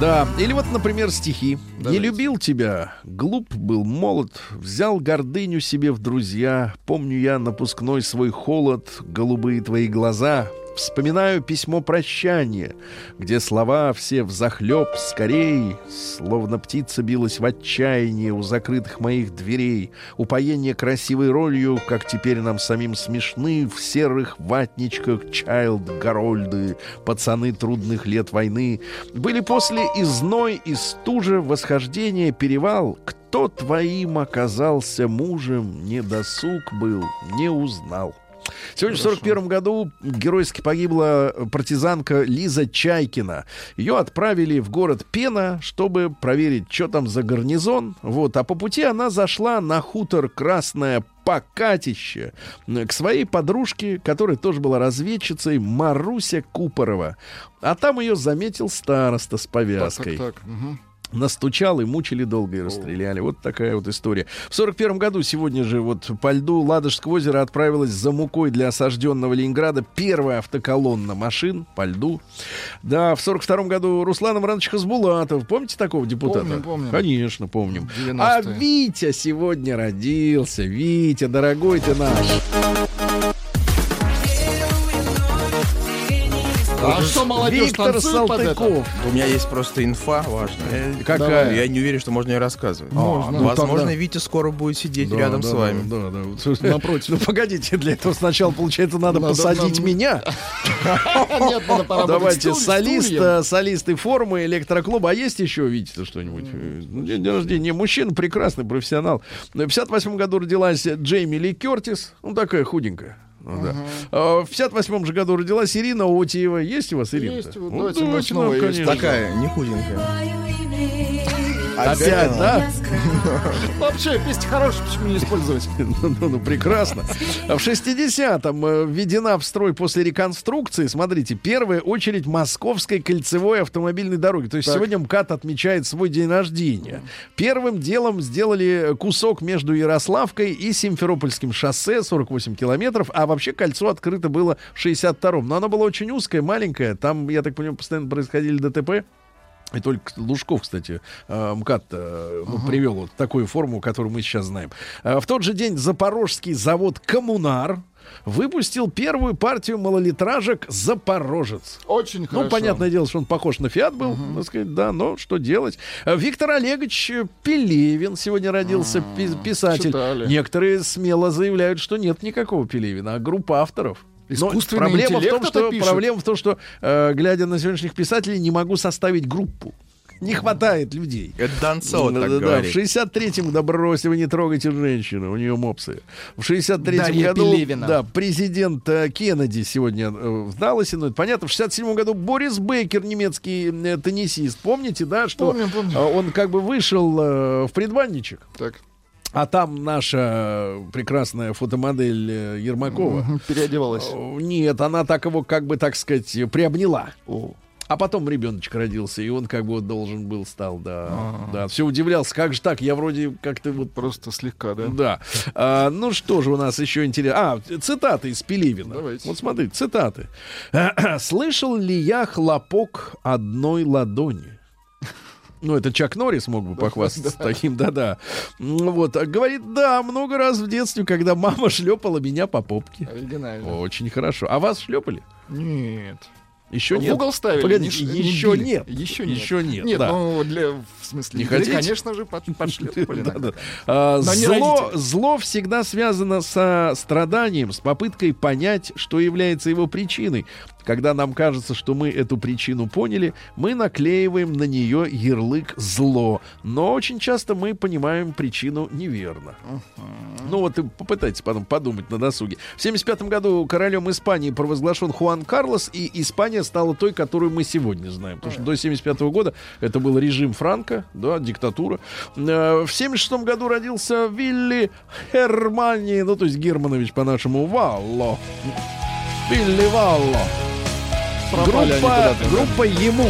Да, или вот, например, стихи. «Не Давайте. любил тебя, глуп был молод, взял гордыню себе в друзья. Помню я напускной свой холод, голубые твои глаза. Вспоминаю письмо прощания, где слова все взахлеб скорей, словно птица билась в отчаянии у закрытых моих дверей. Упоение красивой ролью, как теперь нам самим смешны, в серых ватничках Чайлд Гарольды, пацаны трудных лет войны. Были после и и стужа, восхождение, перевал. Кто твоим оказался мужем, не досуг был, не узнал. Сегодня в 41 году геройски погибла партизанка Лиза Чайкина. Ее отправили в город Пена, чтобы проверить, что там за гарнизон. Вот. А по пути она зашла на хутор Красная покатище к своей подружке, которая тоже была разведчицей, Маруся Купорова. А там ее заметил староста с Так, повязкой. так, так. мгм. Настучал и мучили долго и расстреляли. Вот такая вот история. В сорок первом году сегодня же вот по льду Ладожского озера отправилась за мукой для осажденного Ленинграда первая автоколонна машин по льду. Да, в сорок втором году Руслан Иванович Хасбулатов. Помните такого депутата? Помним, помним. Конечно, помним. 90-е. А Витя сегодня родился. Витя, дорогой ты наш. А что молодежь Виктор танцует под это? У меня есть просто инфа важная. Э, Какая? Я не уверен, что можно ее рассказывать. Можно. Возможно, Ну, тогда- Витя скоро будет сидеть Да, рядом да, с вами. Да, да, Напротив. Ну, погодите, для этого сначала, получается, надо, посадить меня. Нет, надо поработать Давайте солист, э, солисты формы электроклуба. А есть еще, видите, что-нибудь? Э, ну, День рождения. Мужчина прекрасный, профессионал. В 58 году родилась Джейми Ли Кертис. Ну, такая худенькая. Ну, да. А В 58 же году родилась Ирина Отиева. Есть у вас Ирина? Есть, вот давайте нам, ее конечно. Такая, не худенькая. Опять, да? Вообще, песня хорошая, почему не использовать? Ну, ну, прекрасно. В 60-м э, введена в строй после реконструкции, смотрите, первая очередь Московской кольцевой автомобильной дороги. То есть Так. сегодня МКАД отмечает свой день рождения. Первым делом сделали кусок между Ярославкой и Симферопольским шоссе, 48 километров, а вообще кольцо открыто было в 62-м. Но оно было очень узкое, маленькое. Там, я так понимаю, постоянно происходили ДТП. И только Лужков, кстати, э, МКАД э, ну, привел вот такую форму, которую мы сейчас знаем. Э, В тот же день запорожский завод «Коммунар» выпустил первую партию малолитражек «Запорожец». Очень хорошо. Ну, понятное дело, что он похож на «Фиат» был, так сказать, да, но что делать. Виктор Олегович Пелевин сегодня родился, пи- писатель. читали. Некоторые смело заявляют, что нет никакого Пелевина, а группа авторов. Искусственный проблема в интеллект том, это что, пишет? проблема в том, что, э, глядя на сегодняшних писателей, не могу составить группу. Не хватает людей. Это Донцова Да, так да, говорит. В 63-м, да бросьте, вы не трогайте женщину, у нее мопсы. В 63-м Дарья году, Пелевина. да, президент э, Кеннеди сегодня э, в Далласе, ну это понятно. В 67-м году Борис Бейкер, немецкий э, теннисист. Помните, да, что Помним, помним. э, он как бы вышел э, в предбанничек, Так, а там наша прекрасная фотомодель э, Ермакова. переодевалась. Нет, она так его, как бы, так сказать, приобняла. О. А потом ребеночек родился, и он как бы вот должен был стал, да. А. Да, все удивлялся, как же так, я вроде как-то вот... Просто слегка, да? Да. А, ну что же у нас еще интересно? А, цитаты из Пелевина. Давайте. Вот смотри, цитаты. «Слышал ли я хлопок одной ладони?» Ну, это Чак Норрис мог бы похвастаться таким, да-да. Ну, Вот, а говорит, да, много раз в детстве, когда мама шлепала меня по попке. Оригинально. Очень хорошо. А вас шлепали? Нет. Еще В нет. угол ставили. Погодите, не не еще били. нет. Еще нет. Еще нет, Нет, да. ну, для, в смысле, Не игры, хотите? конечно же, под, подшлепали. Да, да. А, не зло, зло всегда связано со страданием, с попыткой понять, что является его причиной. Когда нам кажется, что мы эту причину поняли, мы наклеиваем на нее ярлык зло. Но очень часто мы понимаем причину неверно. Ну вот и попытайтесь потом подумать на досуге. В 75 году королем Испании провозглашен Хуан Карлос, и Испания стала той, которую мы сегодня знаем. Потому что до 75 года это был режим Франка, да, диктатура. Э, В 76 году родился Вилли Хермани, ну то есть Германович по-нашему Валло. Вилли Валло. Пропали Группа, группа ему.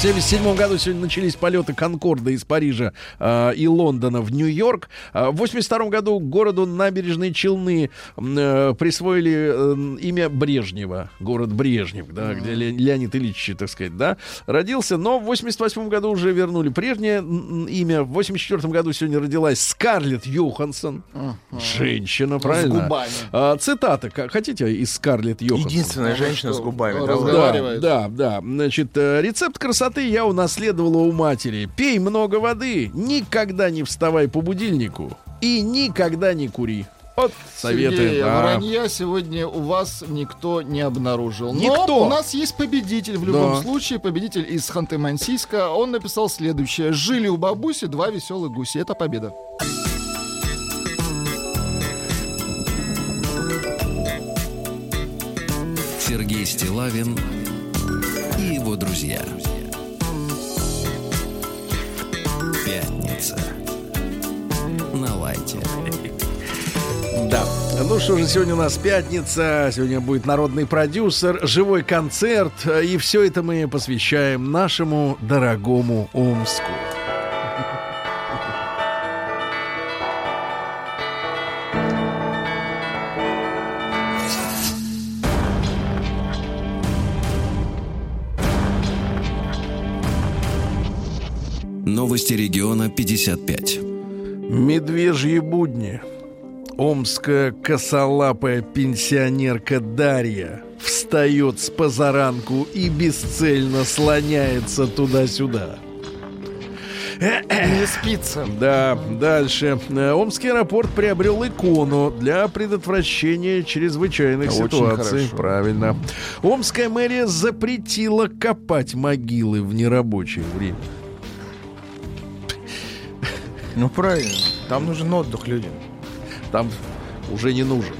В 1977 году сегодня начались полеты Конкорда из Парижа э, и Лондона в Нью-Йорк. А в 1982 году городу Набережные Челны э, присвоили э, имя Брежнева. Город Брежнев, да, где Ле- Леонид Ильич, так сказать, да, родился. Но в 1988 году уже вернули прежнее имя. В 1984 году сегодня родилась Скарлетт Йоханссон. Женщина, правильно? губами. А, цитата. К- Хотите из Скарлетт Йоханссон? Единственная женщина с губами. Да, да, да. Значит, э, рецепт красоты я унаследовала у матери. Пей много воды, никогда не вставай по будильнику и никогда не кури. Вот советы. Сергей, да. вранья сегодня у вас никто не обнаружил. Но Никто. у нас есть победитель в любом Да. случае. Победитель из Ханты-Мансийска. Он написал следующее. Жили у бабуси два веселых гуси. Это победа. Сергей Стилавин и его друзья. Пятница. На лайте. Да. Ну что же, сегодня у нас пятница, сегодня будет народный продюсер, живой концерт, э, и все это мы посвящаем нашему дорогому Омску. Региона 55. Медвежьи будни. Омская косолапая пенсионерка Дарья встает с позаранку и бесцельно слоняется туда-сюда. Не спится. Да, дальше. Омский аэропорт приобрел икону для предотвращения чрезвычайных Очень ситуаций. хорошо. Правильно. Омская мэрия запретила копать могилы в нерабочее время. Ну правильно. Там нужен отдых людям. Там уже не нужен.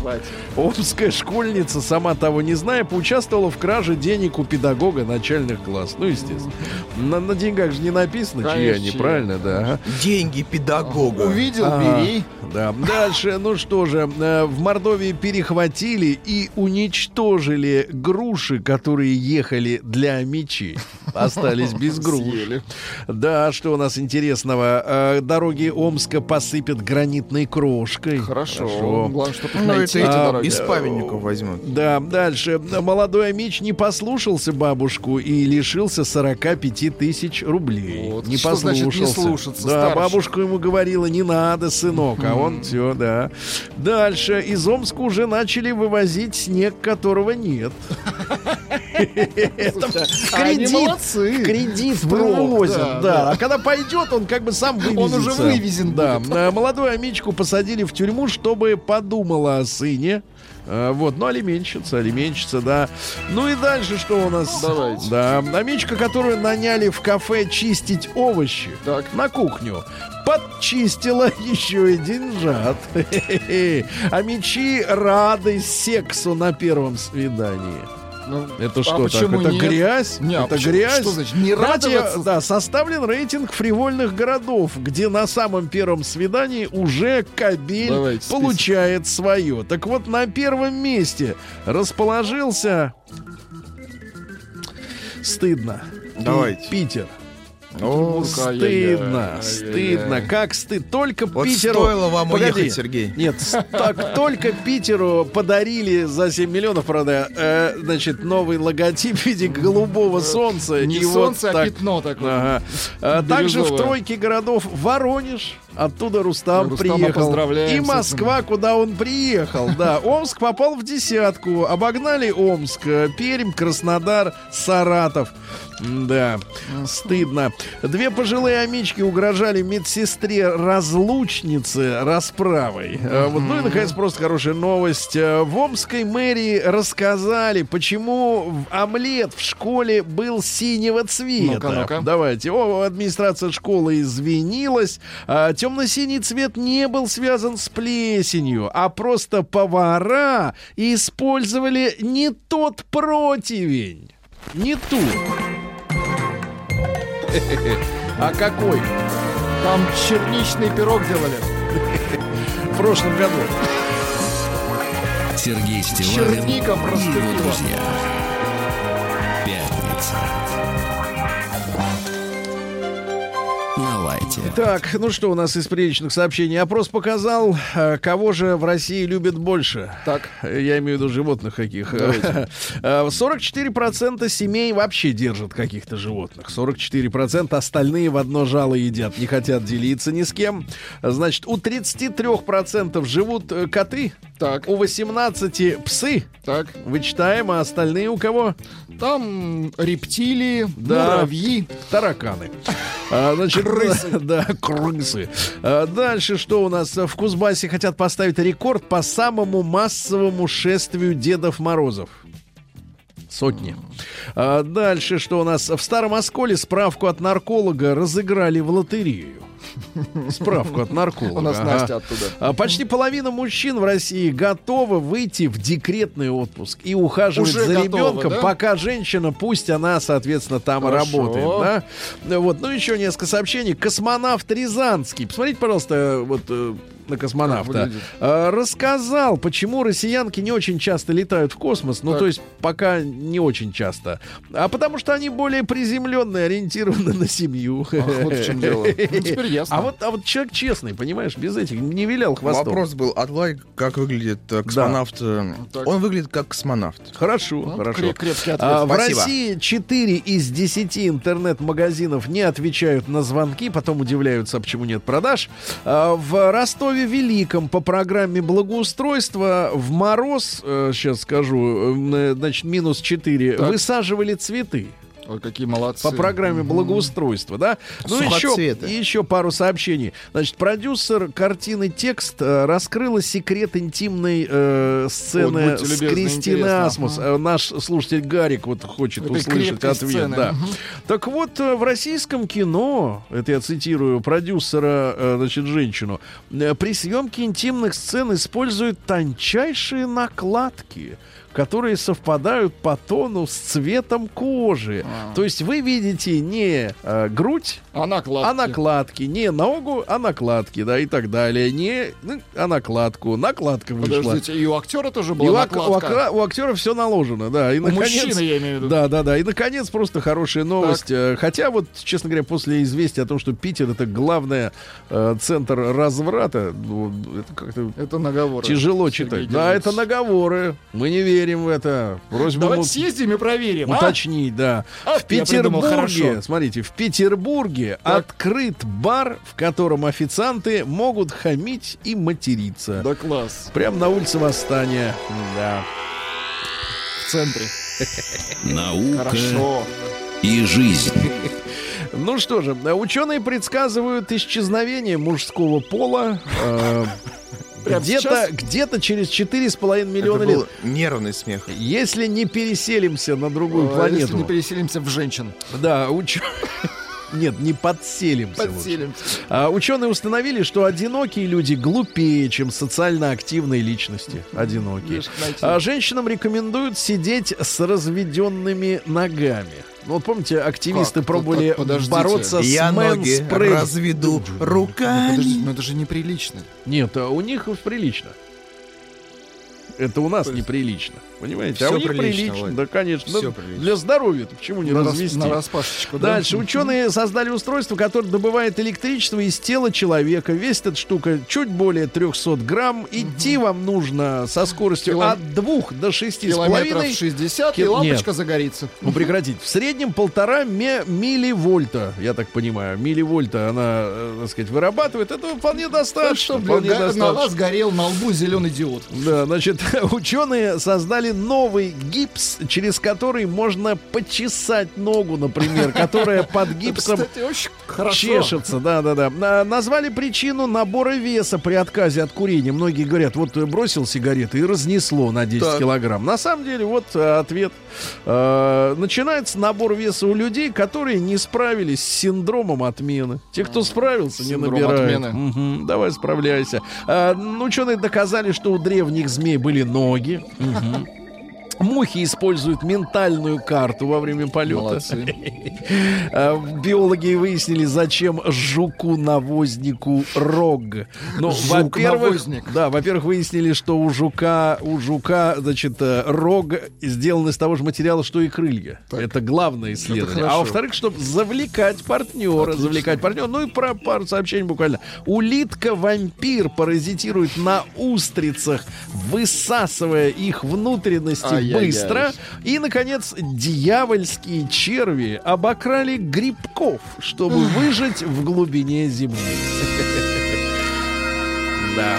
Хватит. Омская школьница, сама того не зная, поучаствовала в краже денег у педагога начальных класс. Ну, естественно. На, на деньгах же не написано, чьи Конечно, они, чьи. правильно, да. Деньги педагога. Увидел, Ага, бери. Да. Дальше, ну что же, э, в Мордовии перехватили и уничтожили груши, которые ехали для мечей. Остались без груш. Съели. Да, что у нас интересного? Э, Дороги Омска посыпят гранитной крошкой. Хорошо. Главное, чтобы их Ну, найти, эти а, дороги. из памятников возьмут. Да, дальше. Молодой Амич не послушался бабушку и лишился 45 тысяч рублей. Вот. Не Что значит не послушался. слушаться Да, старших? бабушка ему говорила, не надо, сынок, а он все, да. Дальше. Из Омска уже начали вывозить снег, которого нет. Это кредит. кредит Впрок, вывозят, да, да. А когда пойдет, он как бы сам вывезется. Он уже вывезен Да. будет. А Молодую Амичку посадили в тюрьму, чтобы подумала о сыне. А, Вот, ну, алименщица, алименщица, да. Ну и дальше что у нас? Давайте. Да, амичка, которую наняли в кафе чистить овощи Так. на кухню, подчистила еще и деньжат. А мечи рады сексу на первом свидании. Ну, Это а что так? почему Это нет? грязь? Не, а это почему- грязь? что значит, не Давайте, радоваться? Да, составлен рейтинг фривольных городов, где на самом первом свидании уже кабель Давайте список. получает свое. Так вот, на первом месте расположился... Стыдно. Давайте. Питер. О, Стыдно, ай-яй-яй. стыдно. Как стыд. Только Вот Питеру... стоило вам Погоди. уехать, Сергей. Нет, так только Питеру подарили за 7 миллионов, правда, э, значит, новый логотип в виде голубого солнца. Не и вот солнце, а так- пятно такое. Ага. А также в тройке городов Воронеж. Оттуда Рустам Рустама приехал. И. Москва, куда он приехал. Да, Омск попал в десятку. Обогнали Омск, э, Пермь, Краснодар, Саратов. Да, стыдно. Две пожилые амички угрожали медсестре разлучнице расправой. Э, Вот, ну и, наконец, просто хорошая новость. Э, В Омской мэрии рассказали, почему омлет в школе был синего цвета. Ну-ка, ну-ка. Давайте. О, администрация школы извинилась. А, темно-синий цвет не был связан с плесенью, а просто повара использовали не тот противень. Не ту. А какой? Там черничный пирог делали. В прошлом году. Сергей Стилавин и его друзья. Пятница. Налайте. Так, ну что у нас из приличных сообщений? Опрос показал, э, кого же в России любят больше. Так. Я имею в виду животных каких. Э, 44% семей вообще держат каких-то животных. 44% остальные в одно жало едят, не хотят делиться ни с кем. Значит, у 33% живут э, коты, Так, у 18 псы. так. Вычитаем, а остальные у кого? Там рептилии, Да. муравьи. Тараканы. А, значит, Крысы. Да, крысы. А, дальше что у нас? В Кузбассе хотят поставить рекорд по самому массовому шествию Дедов Морозов. Сотни. А дальше, что у нас? В Старом Осколе справку от нарколога разыграли в лотерею. Справку от нарколога. У нас. Настя оттуда. А Почти половина мужчин в России готовы выйти в декретный отпуск и ухаживать Уже за готовы, ребенком, да? пока женщина, пусть она, соответственно, там и Хорошо. работает. Да? Вот, ну еще несколько сообщений. Космонавт Рязанский. Посмотрите, пожалуйста, вот э, на космонавта. Э, Рассказал, почему россиянки не очень часто летают в космос. Ну, Так. то есть пока не очень часто. А потому что они более приземленные, ориентированы на семью. Ах, вот в чем дело. Ну, теперь ясно. А вот, а вот человек честный, понимаешь, без этих не вилял хвостом. Вопрос был от Лай, как выглядит э, космонавт. э, Так. Он выглядит как космонавт. Хорошо, Ну, хорошо. креп- крепкий ответ. А, в. России 4 из 10 интернет-магазинов не отвечают на звонки, потом удивляются, а почему нет продаж. А, в Ростове-Великом по программе благоустройства в мороз, сейчас скажу, э, значит, минус 4, Так. высаживали цветы. Ой, какие молодцы. По программе благоустройства, да? Ну, еще, еще пару сообщений. Значит, продюсер картины «Текст» э, раскрыла секрет интимной э, сцены Вот, с Кристиной. Асмус. Э, Наш слушатель Гарик вот хочет Этой услышать ответ. сцены. Да. Так вот, э, в российском кино, это я цитирую продюсера, значит, женщину, при съемке интимных сцен используют тончайшие накладки которые совпадают по тону с цветом кожи. А. То есть вы видите не э, грудь, А накладки? а накладки. Не ногу, а накладки, да, и так далее. Не, ну, а накладку. Накладка вышла. Подождите, и у актера тоже И была у, ак- у накладка? акра- у актера все наложено, да. И У наконец, мужчины, я имею в виду. Да, да, да. И наконец просто хорошая новость. Э, Хотя вот, честно говоря, после известия о том, что Питер это главный э, центр разврата, ну, это как-то Это наговор. тяжело Сергей читать. Да, это наговоры. Мы не верим в это. Просьба Давайте ему съездим и проверим, а? уточнить, да. А, в придумал, Петербурге, хорошо. смотрите, в Петербурге Так. открыт бар, в котором официанты могут хамить и материться. Да класс. Прямо на улице Восстания. Да. В центре. Наука Хорошо. и жизнь. Ну что же, ученые предсказывают исчезновение мужского пола э, Прямо где-то сейчас? где-то через 4,5 миллиона Это лет. был нервный смех. Если не переселимся на другую Э, планету. Если не переселимся в женщин. Да, уч... Нет, не подселимся. лучше. Подселимся. А, ученые установили, что одинокие люди глупее, чем социально активные личности. Одинокие. А женщинам рекомендуют сидеть с разведенными ногами. Ну, вот помните, активисты Как? пробовали подождите. бороться Я с ноги мэнспрей- разведу Ну, руками. Подождите, но это же неприлично. Нет, а у них прилично. Это у нас есть- неприлично. Понимаете? Всё а у них прилично, прилично. Да, конечно. Всё Да, прилично. для здоровья почему не на, развести? на распашечку, да? Дальше ученые создали устройство, которое добывает электричество из тела человека. Весит эта штука чуть более 300 грамм. Идти вам нужно со скоростью Кило- от 2 до 6,5. Километров 60, и Кил- лампочка Нет. загорится. Ну, прекратить. В среднем полтора ме- милливольта, я так понимаю. Милливольта она, э, так сказать, вырабатывает. Этого вполне достаточно. Чтобы вполне га- на достаточно. вас горел на лбу зеленый диод. Да, значит, ученые создали новый гипс, через который можно почесать ногу, например, которая под гипсом чешется. Да, да, да. На- Назвали причину набора веса при отказе от курения. Многие говорят, вот э, бросил сигареты и разнесло на 10 Так. килограмм. На самом деле, вот э, ответ. Э, Начинается набор веса у людей, которые не справились с синдромом отмены. Те, кто справился, не набирают. давай справляйся. А, ученые доказали, что у древних змей были ноги. Мгм. Мухи используют ментальную карту во время полета. Молодцы. А, Биологи выяснили, зачем жуку-навознику рог. Ну, во-первых, да, во-первых, выяснили, что у жука, у жука, значит, э, рог сделан из того же материала, что и крылья. Так. Это главное исследование. а хорошо. во-вторых, чтобы завлекать партнера, Отлично. завлекать партнера. Ну и про пару сообщений буквально. Улитка-вампир паразитирует на устрицах, высасывая их внутренности Ай-яй-яй. Быстро. И, наконец, дьявольские черви обокрали грибков, чтобы выжить в глубине земли. Да.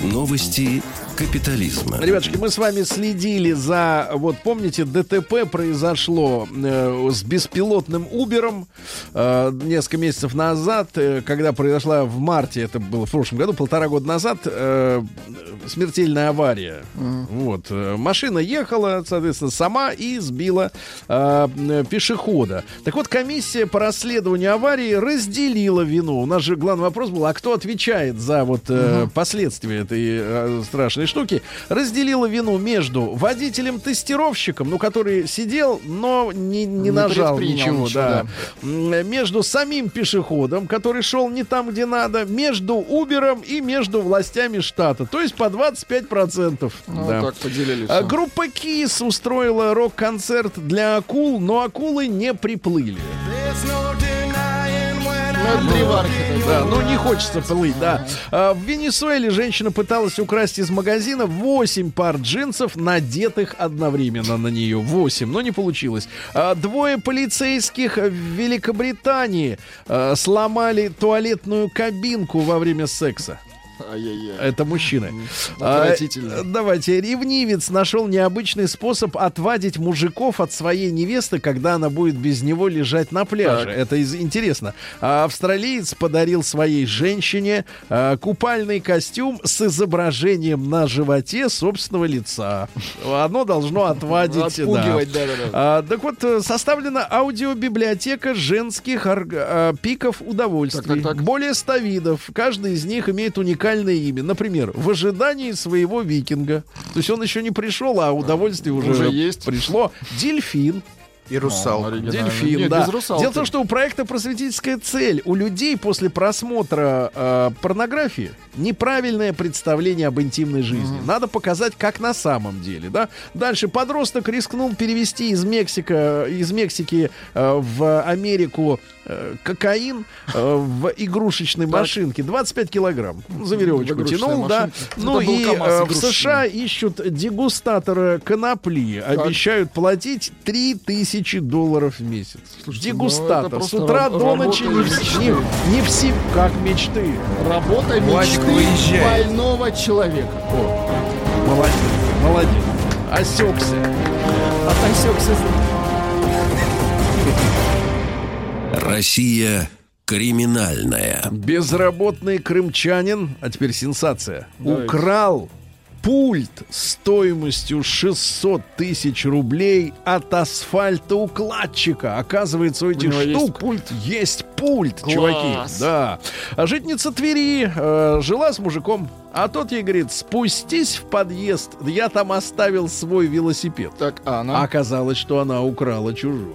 Новости капитализма. Ребятушки, мы с вами следили за, вот помните, ДТП произошло э, с беспилотным Убером э, несколько месяцев назад, э, когда произошла в марте, это было в прошлом году, полтора года назад, э, смертельная авария. Вот. э, Машина ехала, соответственно, сама и сбила э, м, пешехода. Так вот, комиссия по расследованию аварии разделила вину. У нас же главный вопрос был, а кто отвечает за вот э, последствия этой э, страшной штуки? Разделила вину между водителем-тестировщиком, ну, который сидел, но не, не Не нажал ничего, ничего, да. М, Между самим пешеходом, который шел не там, где надо, между Убером и между властями штата. То есть по 25%. Ну, да. так поделили А. Группа Кис устроила рок-концерт для акул, но акулы не приплыли. Ну, это. Да, ну не хочется плыть, да. А, в Венесуэле женщина пыталась украсть из магазина 8 пар джинсов, надетых одновременно на нее. 8, но не получилось. А, двое полицейских в Великобритании а, сломали туалетную кабинку во время секса. Это мужчины. Отвратительно. А, давайте. Ревнивец нашел необычный способ отвадить мужиков от своей невесты, когда она будет без него лежать на пляже. Это интересно. А, австралиец подарил своей женщине а, купальный костюм с изображением на животе собственного лица. Оно должно отвадить. Отпугивать, да. да-да-да. А, так вот, э, составлена аудиобиблиотека женских пиков удовольствий. Более 100 видов. Каждый из них имеет уникальное имя. Например, в ожидании своего викинга. То есть он еще не пришел, а удовольствие уже, Уже есть. пришло. Дельфин. И русал. Дельфин, Нет, да. Дело в том, что у проекта просветительская цель. У людей после просмотра э, порнографии неправильное представление об интимной жизни. Надо показать, как на самом деле, да. Дальше подросток рискнул перевести из Мексика, из Мексики э, в Америку кокаин э, в игрушечной машинке 25 килограмм за веревочку В тянул, да. Ну Это и э, в. США ищут дегустатора конопли. Обещают платить 3000 долларов в месяц. Слушайте, ну, Дегустатор. С утра раб- до ночи не, в- не, все как мечты. Работа Владик, мечты выезжай. больного человека. Молодец, молодец. Осекся. Отосекся. Россия криминальная. Безработный крымчанин, а теперь сенсация, Давайте. украл пульт стоимостью 600 тысяч рублей от асфальтоукладчика. Оказывается, у этих есть штук пульт? есть пульт, Класс. чуваки. Да. А житница Твери э, жила с мужиком, а тот ей говорит, спустись в подъезд, я там оставил свой велосипед. Так, а она... оказалось, что она украла чужой.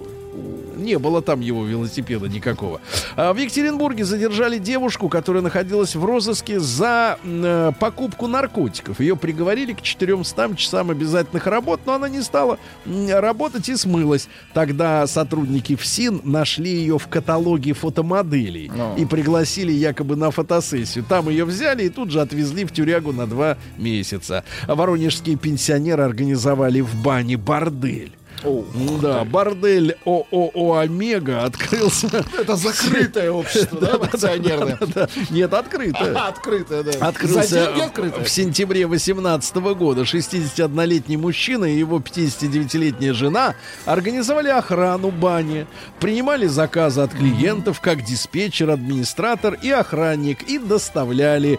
Не было там его велосипеда никакого. А в Екатеринбурге задержали девушку, которая находилась в розыске за э, покупку наркотиков. Ее приговорили к 400 часам обязательных работ, но она не стала работать и смылась. Тогда сотрудники ФСИН нашли ее в каталоге фотомоделей Ну. и пригласили якобы на фотосессию. Там ее взяли и тут же отвезли в тюрягу на два месяца. Воронежские пенсионеры организовали в бане бордель. О, Да, бордель ООО «Омега» открылся. Это закрытое общество, да, акционерное? Нет, открыто. А, Открытое, да. Открылся открытое. в сентябре 18 года 61-летний мужчина и его 59-летняя жена организовали охрану бани, принимали заказы от клиентов как диспетчер, администратор и охранник и доставляли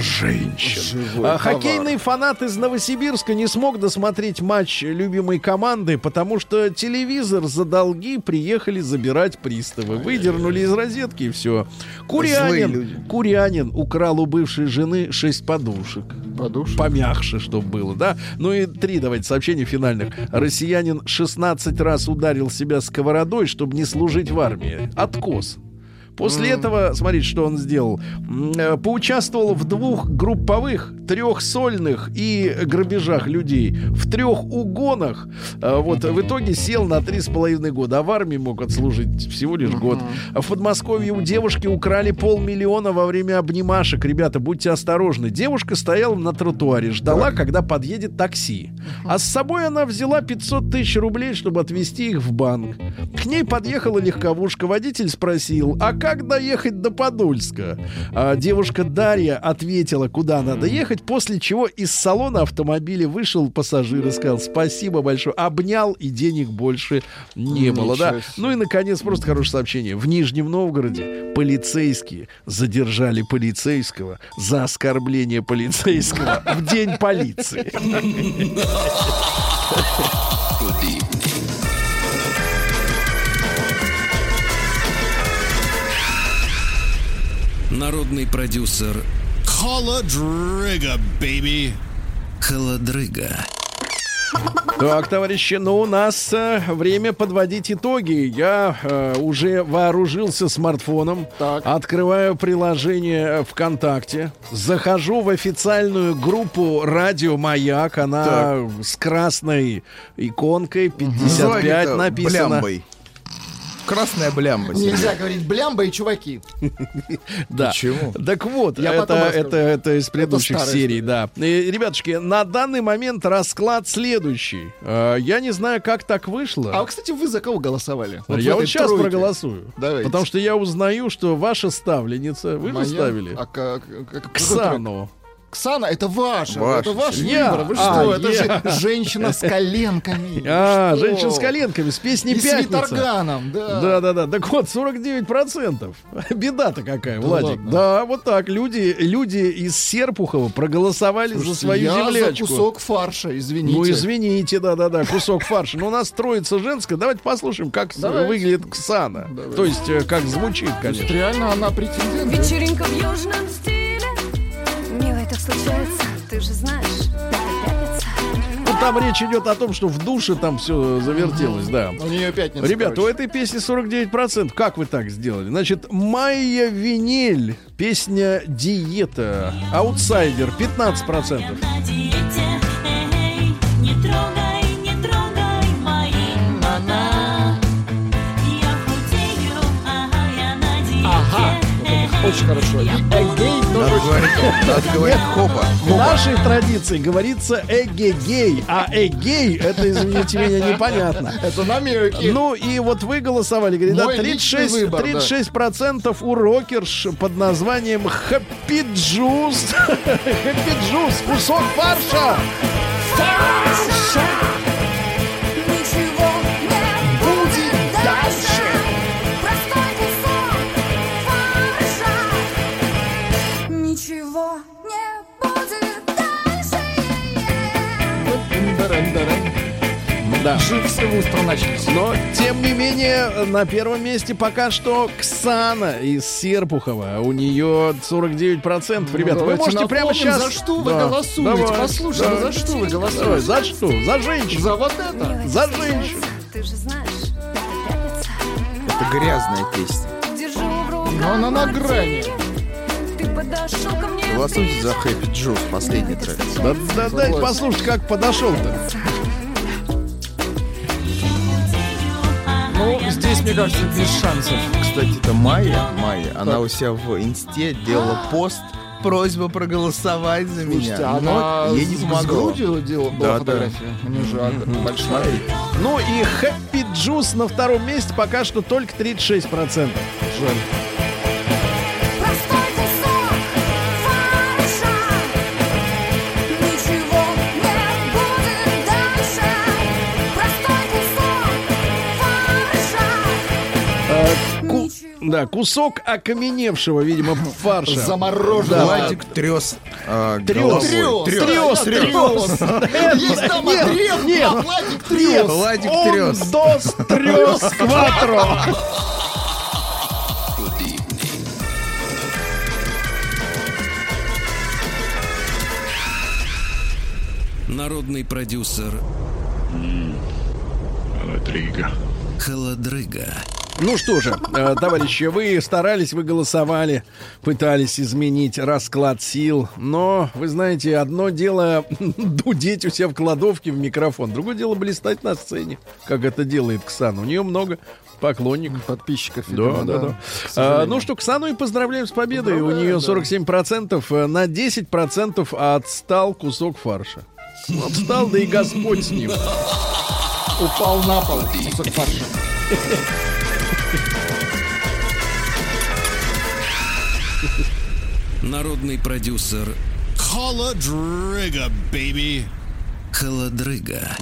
женщин. А, хоккейный фанат из Новосибирска не смог досмотреть матч любимой команды, потому что телевизор за долги приехали забирать приставы. Выдернули из розетки и все. Курянин. Курянин украл у бывшей жены шесть подушек. Подушка. Помягче, чтобы было, да? Ну и три, давайте, сообщения финальных. Россиянин 16 раз ударил себя сковородой, чтобы не служить в армии. Откос. После этого, смотрите, что он сделал. Э, Поучаствовал в двух групповых, трехсольных и грабежах людей. В трех угонах. Э, Вот в итоге сел на три с половиной года. А в армии мог отслужить всего лишь год. В Подмосковье у девушки украли полмиллиона во время обнимашек. Ребята, будьте осторожны. Девушка стояла на тротуаре, ждала, когда подъедет такси. А с собой она взяла 500 тысяч рублей, чтобы отвезти их в банк. К ней подъехала легковушка. Водитель спросил, а как доехать до Подольска? А, девушка Дарья ответила, куда надо ехать, после чего из салона автомобиля вышел пассажир и сказал спасибо большое, обнял и денег больше не было. Да? Себе. Ну и, наконец, просто хорошее сообщение. В Нижнем Новгороде полицейские задержали полицейского за оскорбление полицейского в день полиции. Народный продюсер Холодрыга, baby. Холодрыга. Так, товарищи, ну у нас э, время подводить итоги. Я э, уже вооружился смартфоном, Так. открываю приложение ВКонтакте, захожу в официальную группу Радио Маяк, она с красной иконкой 55 Называй это написано. блямбой. Красная блямба. Нельзя говорить блямба и чуваки. Да. Почему? Так вот, Я это, это, это из предыдущих серий, история. да. И, ребятушки, на данный момент расклад следующий. Э, Я не знаю, как так вышло. А, кстати, вы за кого голосовали? я вот сейчас тройке. проголосую. Давайте. Потому что я узнаю, что ваша ставленница, вы же ставили, А как, как- Ксану. Ксана, это ваша. Ваша. Это ваш Я. выбор. Вы А, что? это я. же женщина с коленками. А, что? женщина с коленками, с песней И с «Пятница». виторганом, да. Да, да, да. Так вот, 49%. Беда-то какая, Да Владик. ладно? Да, вот так. Люди, люди из Серпухова проголосовали за Слушайте, свою я землячку. за кусок фарша, извините. Ну, извините, да-да-да, кусок фарша. Но у нас троица женская. Давайте послушаем, как с- Давайте. выглядит Ксана. То есть, э, как звучит, То есть конечно. реально она претендент. Вечеринка в южном ты же знаешь Это пятница Ну, там речь идет о том, что в душе там все завертелось, да. У нее пятница. Ребята, у короче. этой песни 49%. Как вы так сделали? Значит, Майя Винель, песня «Диета», «Аутсайдер» 15%. Очень хорошо. И эгей тоже Надо говорить, надо говорить хопа. В нашей традиции говорится эгегей, а эгей, это, извините меня, непонятно. Это намеки. Ну и вот вы голосовали, говорит, да, Мой личный 36, выбор, да. 36% у рокерш под названием Happy Juice. Happy Juice, кусок фарша. Ничего Да. Живцы устро начались. Но, тем не менее, на первом месте пока что Ксана из Серпухова. У нее 49%. Ребята, вы Ну, можете прямо сейчас... За что вы Да. голосуете? Давай. Послушай, ну Да. за что вы Давай, голосуете? за что? За женщину. За вот это? За женщину. Ты же знаешь, это грязная песня. Держу в руках Но она на грани. Голосуйте за Happy Juice, последний трек. Да, да, дайте послушать, как подошел-то. Ну, здесь, мне кажется, без шансов. Кстати, это Майя, Майя, она у себя в инсте делала пост просьба проголосовать за Слушайте, меня. она Но ей не с помогло. грудью делала Да, да. фотография. У нее же ага, большая. Ну и Happy Juice на втором месте пока что только 36%. Жаль. Да, кусок окаменевшего, видимо, фарша. Замороженная. Владик трес. Трес. Трес. Трес. Трес. Есть там Нет, нет. Владик трес. Владик Он трес. дос трес кватро. Народный продюсер Холодрыга. Ну что же, э, товарищи, вы старались, вы голосовали, пытались изменить расклад сил, но, вы знаете, одно дело дудеть у себя в кладовке в микрофон, другое дело блистать на сцене, как это делает Ксан. У нее много поклонников. Подписчиков. Да, да, да. к А, ну что, Ксану и поздравляем с победой. У Поздравляем, нее да. 47%, э, на 10% отстал кусок фарша. Отстал, да и Господь с ним. Упал на пол кусок фарша. Народный продюсер Холодрыга, baby. Холодрыга.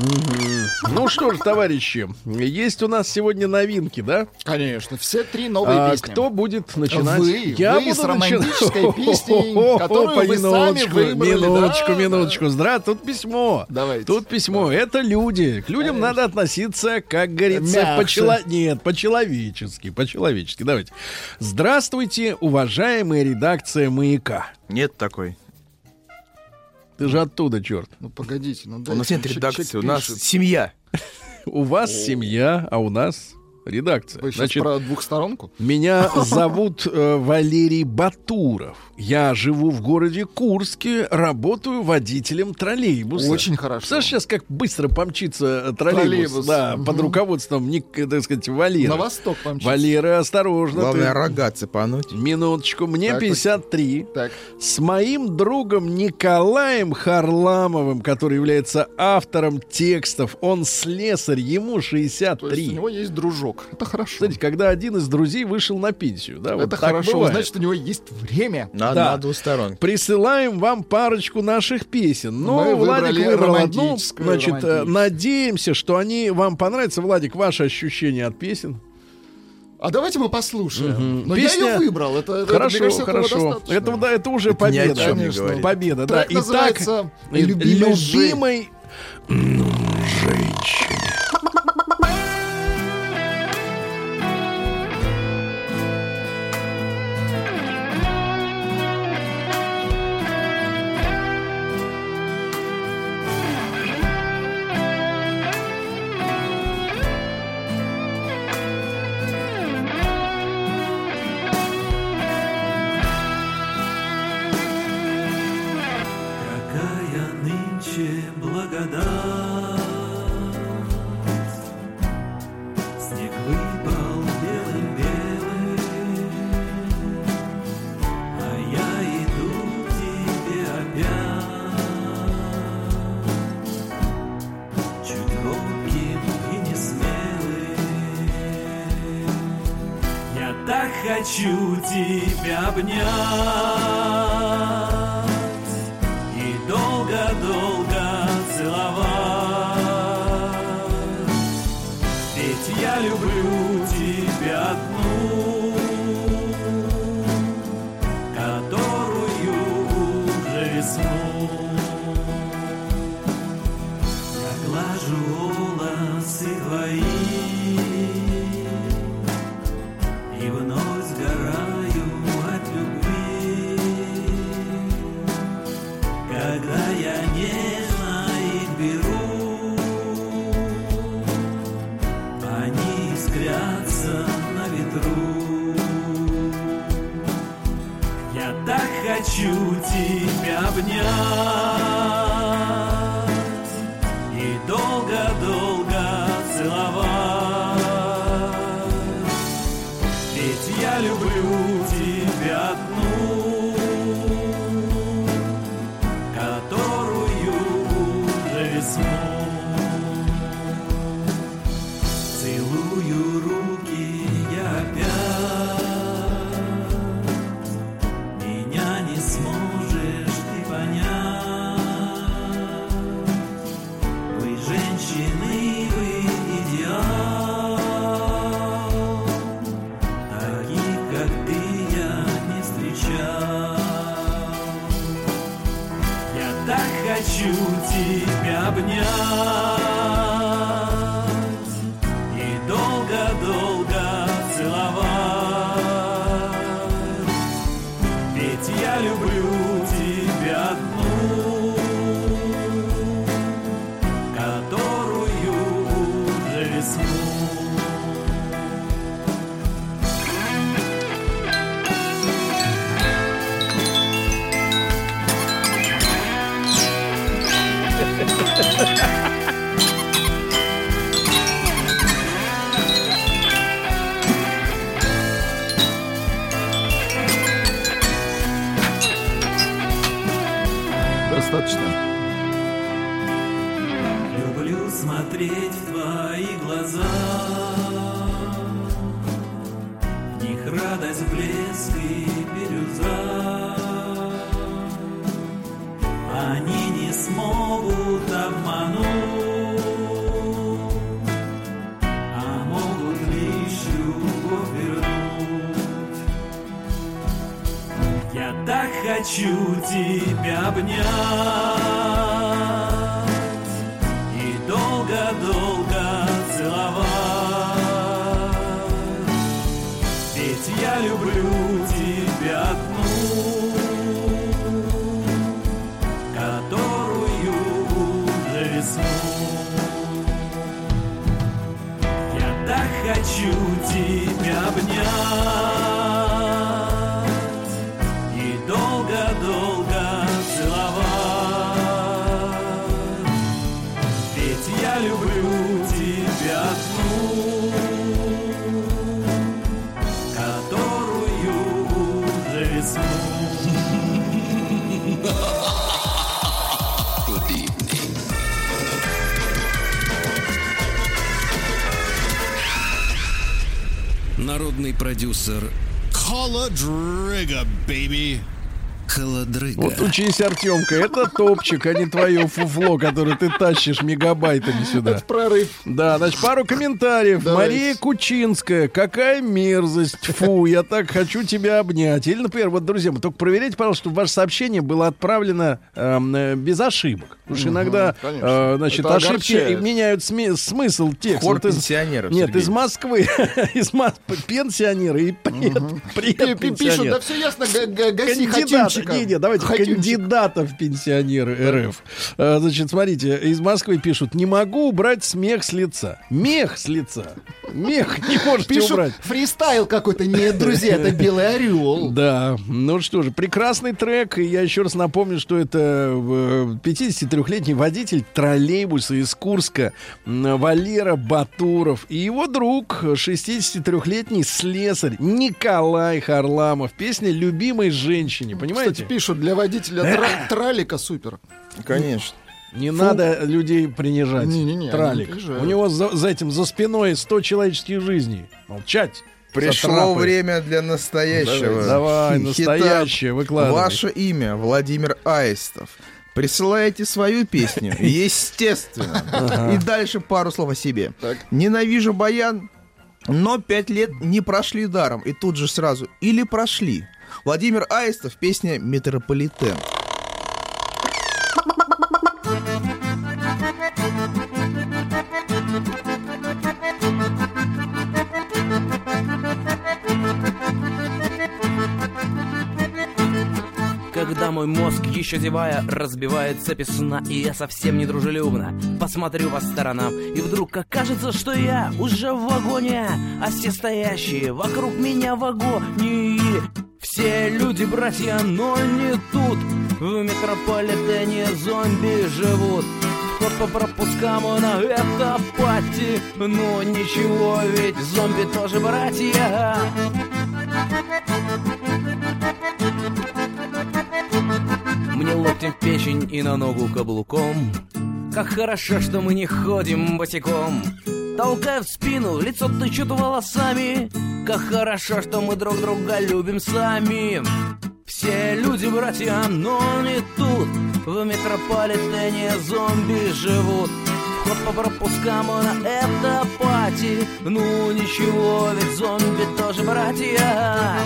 Ну что ж, товарищи, есть у нас сегодня новинки, да? Конечно, все три новые А песни. кто будет начинать? Вы, Я вы буду с романтической начинать. песней, которую вы сами минуточку, выбрали, Минуточку, да, минуточку. Здра, тут письмо. Давайте. Тут письмо. Это люди. К людям надо относиться, как говорится, по-чело... Нет, по-человечески. По-человечески. Давайте. Здравствуйте, уважаемая редакция «Маяка». Нет такой. Ты же оттуда, черт. Ну погодите, ну У дайте, нас нет редакции, у нас семья. У вас семья, а у нас редакция. Вы сейчас Значит, про двухсторонку? Меня зовут э, Валерий Батуров. Я живу в городе Курске, работаю водителем троллейбуса. Очень хорошо. Представляешь, сейчас как быстро помчится э, троллейбус, Троллейбус, да, мгм. под руководством, Ник- э, так сказать, Валеры. На восток помчится. Валера, осторожно. Главное, ты. рога цепануть. Минуточку, мне Так, 53. Так, С моим другом Николаем Харламовым, который является автором текстов, он слесарь, ему то есть 63. у него есть дружок. Это хорошо. Кстати, когда один из друзей вышел на пенсию, да, вот Это хорошо, бывает. значит, у него есть время. На, Да. на двусторонке. Присылаем вам парочку наших песен. Но Мы Владик выбрал одну. Значит, э, надеемся, что они вам понравятся. Владик, ваши ощущения от песен? А давайте мы послушаем. Мгм. Но Песня- я ее выбрал. Это, это, хорошо, мне кажется, хорошо. Это, да, это уже Это ни о победа. чем не Конечно. говорит. Победа, да. Трек Итак, называется э, «Любимой Жи». любимой м, продюсер Холодрыга, baby. Учись, Артемка, это топчик, а не твое фуфло, которое ты тащишь мегабайтами сюда. Это прорыв. Да, значит, пару комментариев. Давайте. Мария Кучинская. Какая мерзость. Фу, я так хочу тебя обнять. Или, например, вот, друзья, только проверяйте, пожалуйста, чтобы ваше сообщение было отправлено эм, э, без ошибок. Потому что иногда, конечно. э, значит, Это ошибки огорчает. меняют сме- смысл текста. Хор Вот из- пенсионеров, Нет, Сергей. из Москвы. из Мос- пенсионеры и пред, пред Пи- пи- Пишут, да все ясно, га- га- гаси Хатимчика. не, не, давайте Хатимчик. Кандидатов пенсионеры РФ. А, Значит, смотрите, из Москвы пишут, не могу убрать смех с лица. Мех с лица. Мех не можете Пишут, убрать. фристайл какой-то. Нет, друзья, это белый орел. Да, ну что же, прекрасный трек. И я еще раз напомню, что это э, 53-летний водитель троллейбуса из Курска Валера Батуров и его друг, 63-летний слесарь Николай Харламов. Песня «Любимой женщине». Понимаете? Кстати, пишут, для водителя тра- тралика супер. Конечно. Не надо людей принижать. Не-не-не, Тралик. принижают. У него за, за этим, за спиной 100 человеческих жизней. Молчать. Пришло Сатрапы. время для настоящего. Давай, хита. настоящее, выкладывай. Ваше имя Владимир Аистов. Присылаете свою песню, естественно. И дальше пару слов о себе. Ненавижу баян, но пять лет не прошли даром. И тут же сразу. Или прошли. Владимир Аистов, песня «Метрополитен». Когда мой мозг, еще зевая, разбивает цепи сна И я совсем не дружелюбно посмотрю по сторонам И вдруг окажется, что я уже в вагоне А все стоящие вокруг меня в вагоне. Все люди братья, но не тут. В метрополитене зомби живут. Вход по пропускам на это пати? Но ничего, ведь зомби тоже братья Мне локтем в печень и на ногу каблуком. Как хорошо, что мы не ходим босиком. Толкая в спину, лицо тычут волосами. Как хорошо, что мы друг друга любим сами. Все люди братья, но не тут. В метрополитене зомби живут. Вход по пропускам на это пати. Ну ничего, ведь зомби тоже братья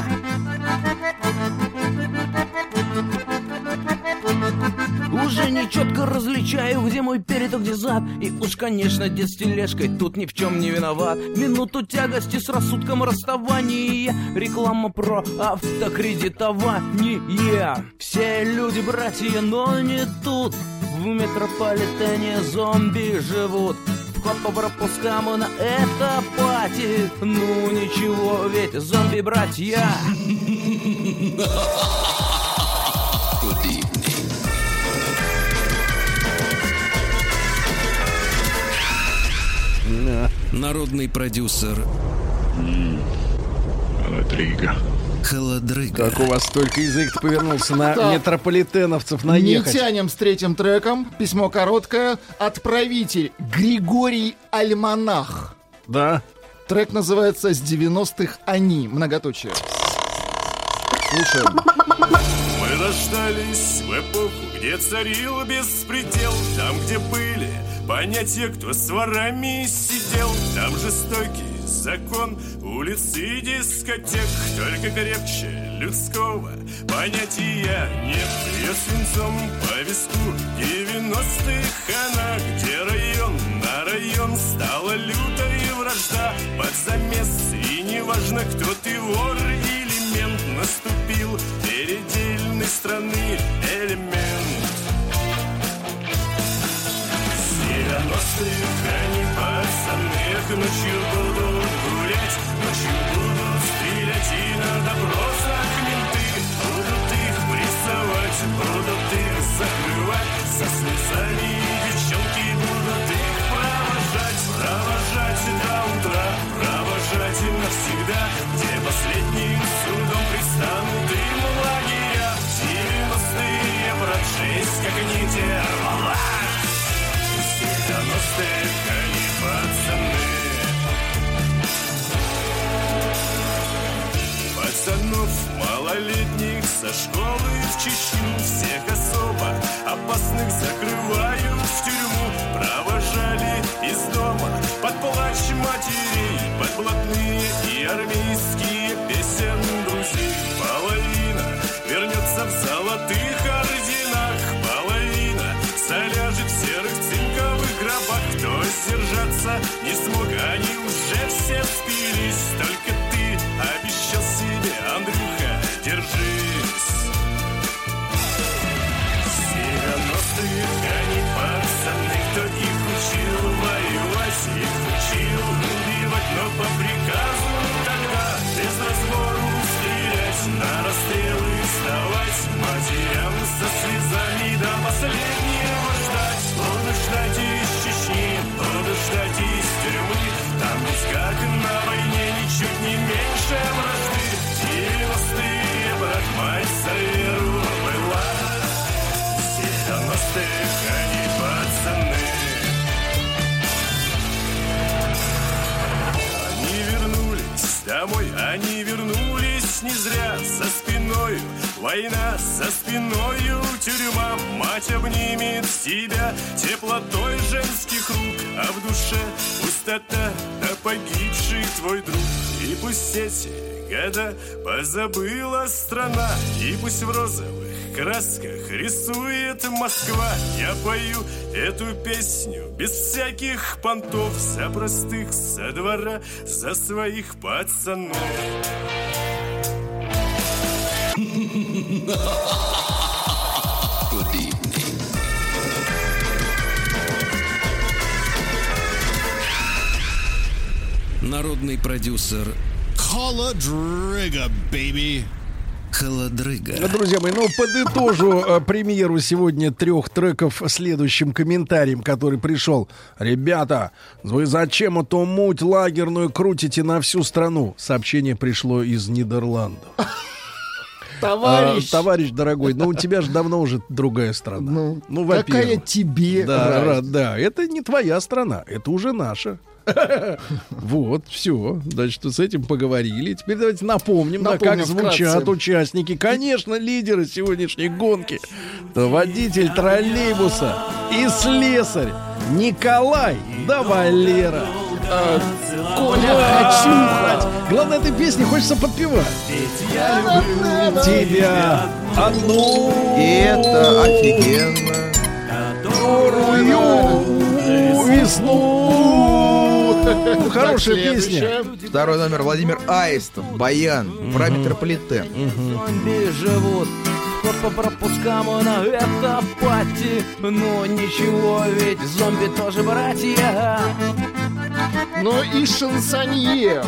Уже не четко различаю, где мой перед, а где зад. И уж, конечно, дед с тележкой тут ни в чем не виноват. Минуту тягости с рассудком расставания. Реклама про автокредитование. Все люди братья, но не тут. В метрополитене зомби живут. Вход по пропускам на это пати Ну ничего, ведь зомби-братья Народный продюсер Холодрыга. Холодрыга. Как у вас только язык повернулся на Так. метрополитеновцев Не наехать. тянем с третьим треком. Письмо короткое. Отправитель Григорий Альманах. Да. Трек называется «С 90-х они». Многоточие. Слушаем. Мы рождались в эпоху, где царил беспредел Там, где были понятия, кто с ворами сидел. Там жестокий закон. Улиц и дискотек. Только крепче людского понятия нет. Бьет свинцом по виску 90-х она. Где район на район? Стала лютой вражда. Под замес и неважно, кто ты вор или мент. Наступил передельной страны элемент Девяностых они пацаны Ночью будут гулять, ночью будут стрелять И на допросах менты. Будут их прессовать Будут их закрывать со слезами Девчонки будут их провожать. Провожать до утра, провожать навсегда Где последним судом позабыла страна. И пусть в розовых красках рисует Москва. Я пою эту песню без всяких понтов За простых, со двора, за своих пацанов. Народный продюсер Холодрыга, baby. Холодрыга. Друзья мои, ну подытожу э, премьеру сегодня трех треков следующим комментарием, который пришел. Ребята, вы зачем эту муть лагерную крутите на всю страну? Сообщение пришло из Нидерландов. Товарищ. А, товарищ дорогой, ну у тебя же давно уже другая страна. Ну, во-первых. какая тебе да, разница? ра- да, это не твоя страна, это уже наша. Вот, все. Значит, с этим поговорили. Теперь давайте напомним, да, как звучат участники. Конечно, лидеры сегодняшней гонки. Водитель троллейбуса и слесарь Николай да Валера. Коля, хочу. Главное, этой песни хочется подпевать. Тебя одну. И это офигенно. Которую весну. Хорошая Так, песня. Второй номер Владимир Аистов, Баян, про метрополитен. Зомби живут по пропускам на это пати Но ничего, ведь зомби тоже братья Ну и шансонье.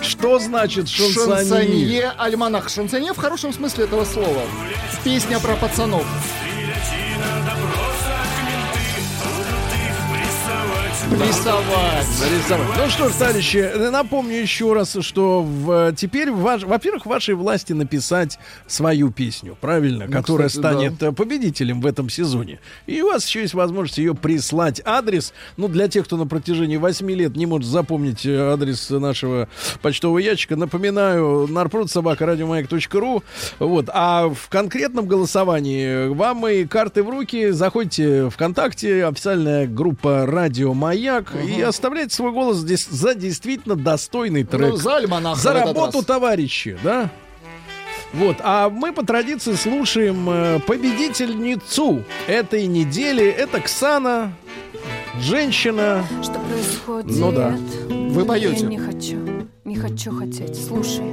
Что значит шансонье? Шансонье, альманах. Шансонье в хорошем смысле этого слова. Песня про пацанов. Рисовать. Нарисовать. Ну что ж, товарищи, напомню еще раз, что в- теперь, ваш- во-первых, в вашей власти написать свою песню, правильно, Ну, которая кстати, станет э, победителем в этом сезоне. И у вас еще есть возможность ее прислать. Адрес, ну, для тех, кто на протяжении 8 лет не может запомнить э, адрес нашего почтового ящика, напоминаю, нарпродсобакарадиомаяк.ру. Вот. А в конкретном голосовании вам и карты в руки. Заходите в ВКонтакте, официальная группа «Радио Маяк». Маяк и оставляйте свой голос здесь за действительно достойный трек. Ну, за альманах За работу, раз. товарищи, да? Вот, а мы по традиции слушаем э, победительницу этой недели. Это Ксана, женщина. Что происходит? Ну да. Вы поете. Я не хочу, не хочу хотеть. Слушай.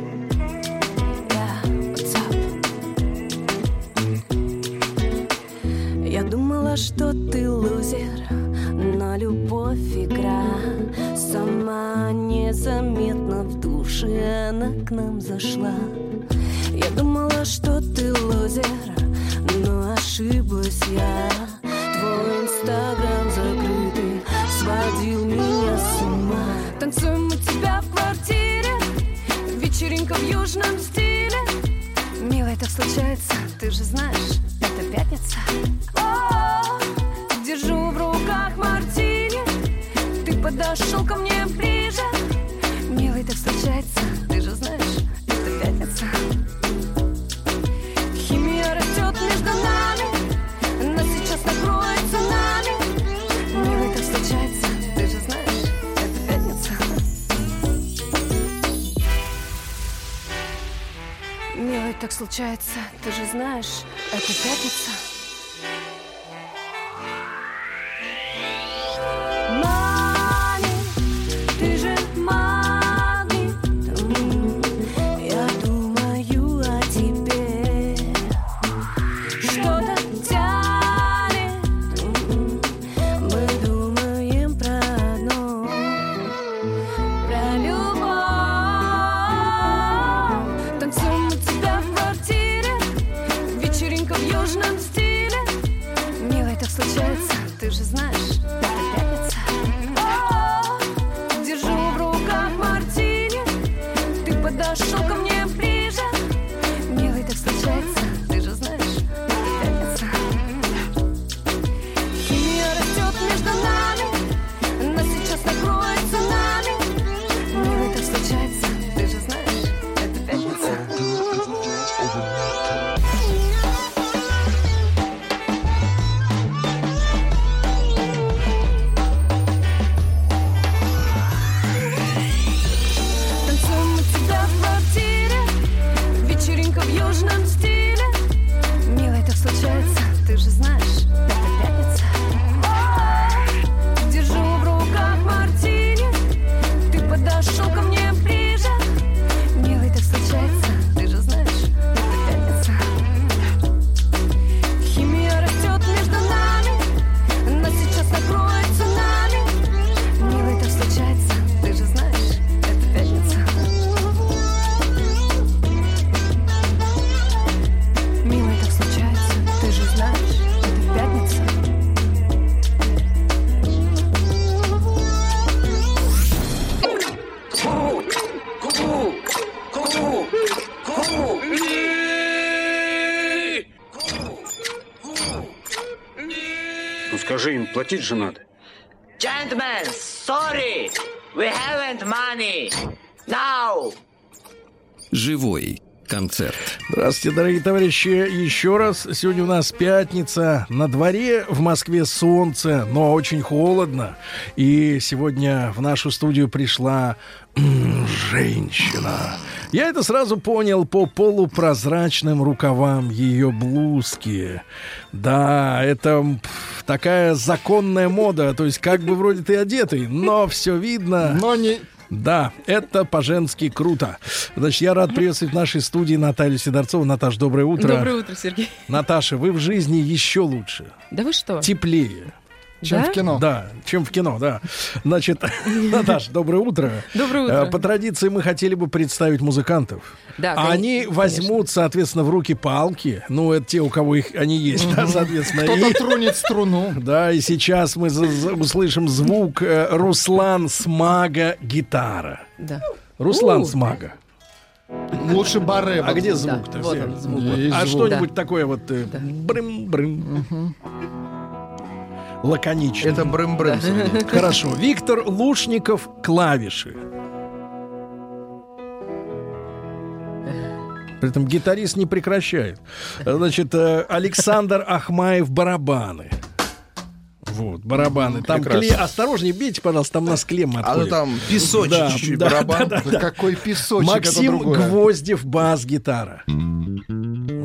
Я думала, что ты лузер, но любовь игра. Сама незаметно в душе она к нам зашла. Я думала, что ты лузер, но ошиблась я. Твой инстаграм закрытый сводил меня с ума. Танцуем у тебя в квартире, вечеринка в южном стиле. Милая, так случается, ты же знаешь, это пятница. О, держу подошел ко мне ближе. Милый, так случается, ты же знаешь, это пятница. Химия растет между нами, нас сейчас накроется нами. Милый, так случается, ты же знаешь, это пятница. Милый, так случается, ты же знаешь, это пятница. Ну скажи им, платить же надо. Gentlemen, sorry, we haven't money. Now. Живой концерт. Здравствуйте, дорогие товарищи, еще раз. Сегодня у нас пятница. На дворе в Москве солнце, но очень холодно. И сегодня в нашу студию пришла женщина. Я это сразу понял по полупрозрачным рукавам ее блузки. Да, это такая законная мода. То есть как бы вроде ты одетый, но все видно. Но не... Да, это по-женски круто. Значит, я рад приветствовать в нашей студии Наталью Сидорцову. Наташ, доброе утро. Доброе утро, Сергей. Наташа, вы в жизни еще лучше. Да вы что? Теплее. Чем Да? в кино? Да, чем в кино, да. Значит, Наташ, доброе утро. Доброе утро. Э, По традиции мы хотели бы представить музыкантов. Да, А кон- они возьмут, соответственно, в руки палки. Ну, это те, у кого их они есть, да, соответственно. Кто-то И- трунит струну. Да, и сейчас мы услышим звук э, Руслан Смага гитара. Да. Руслан. Смага. Лучше баре. А где Да, звук-то? вот где? он, звук. Есть А что-нибудь такое вот э, брым-брым. Лаконично. Это брым-брым. Хорошо. Виктор Лушников клавиши. При этом гитарист не прекращает. Значит, э, Александр Ахмаев барабаны. Вот, барабаны. Там Прекрасно. клей. Осторожнее, бейте, пожалуйста, там у нас клемма А ну там песочек Да, чуть-чуть, да, барабан. да, да, да. Какой песочек, Максим. Гвоздев, бас-гитара.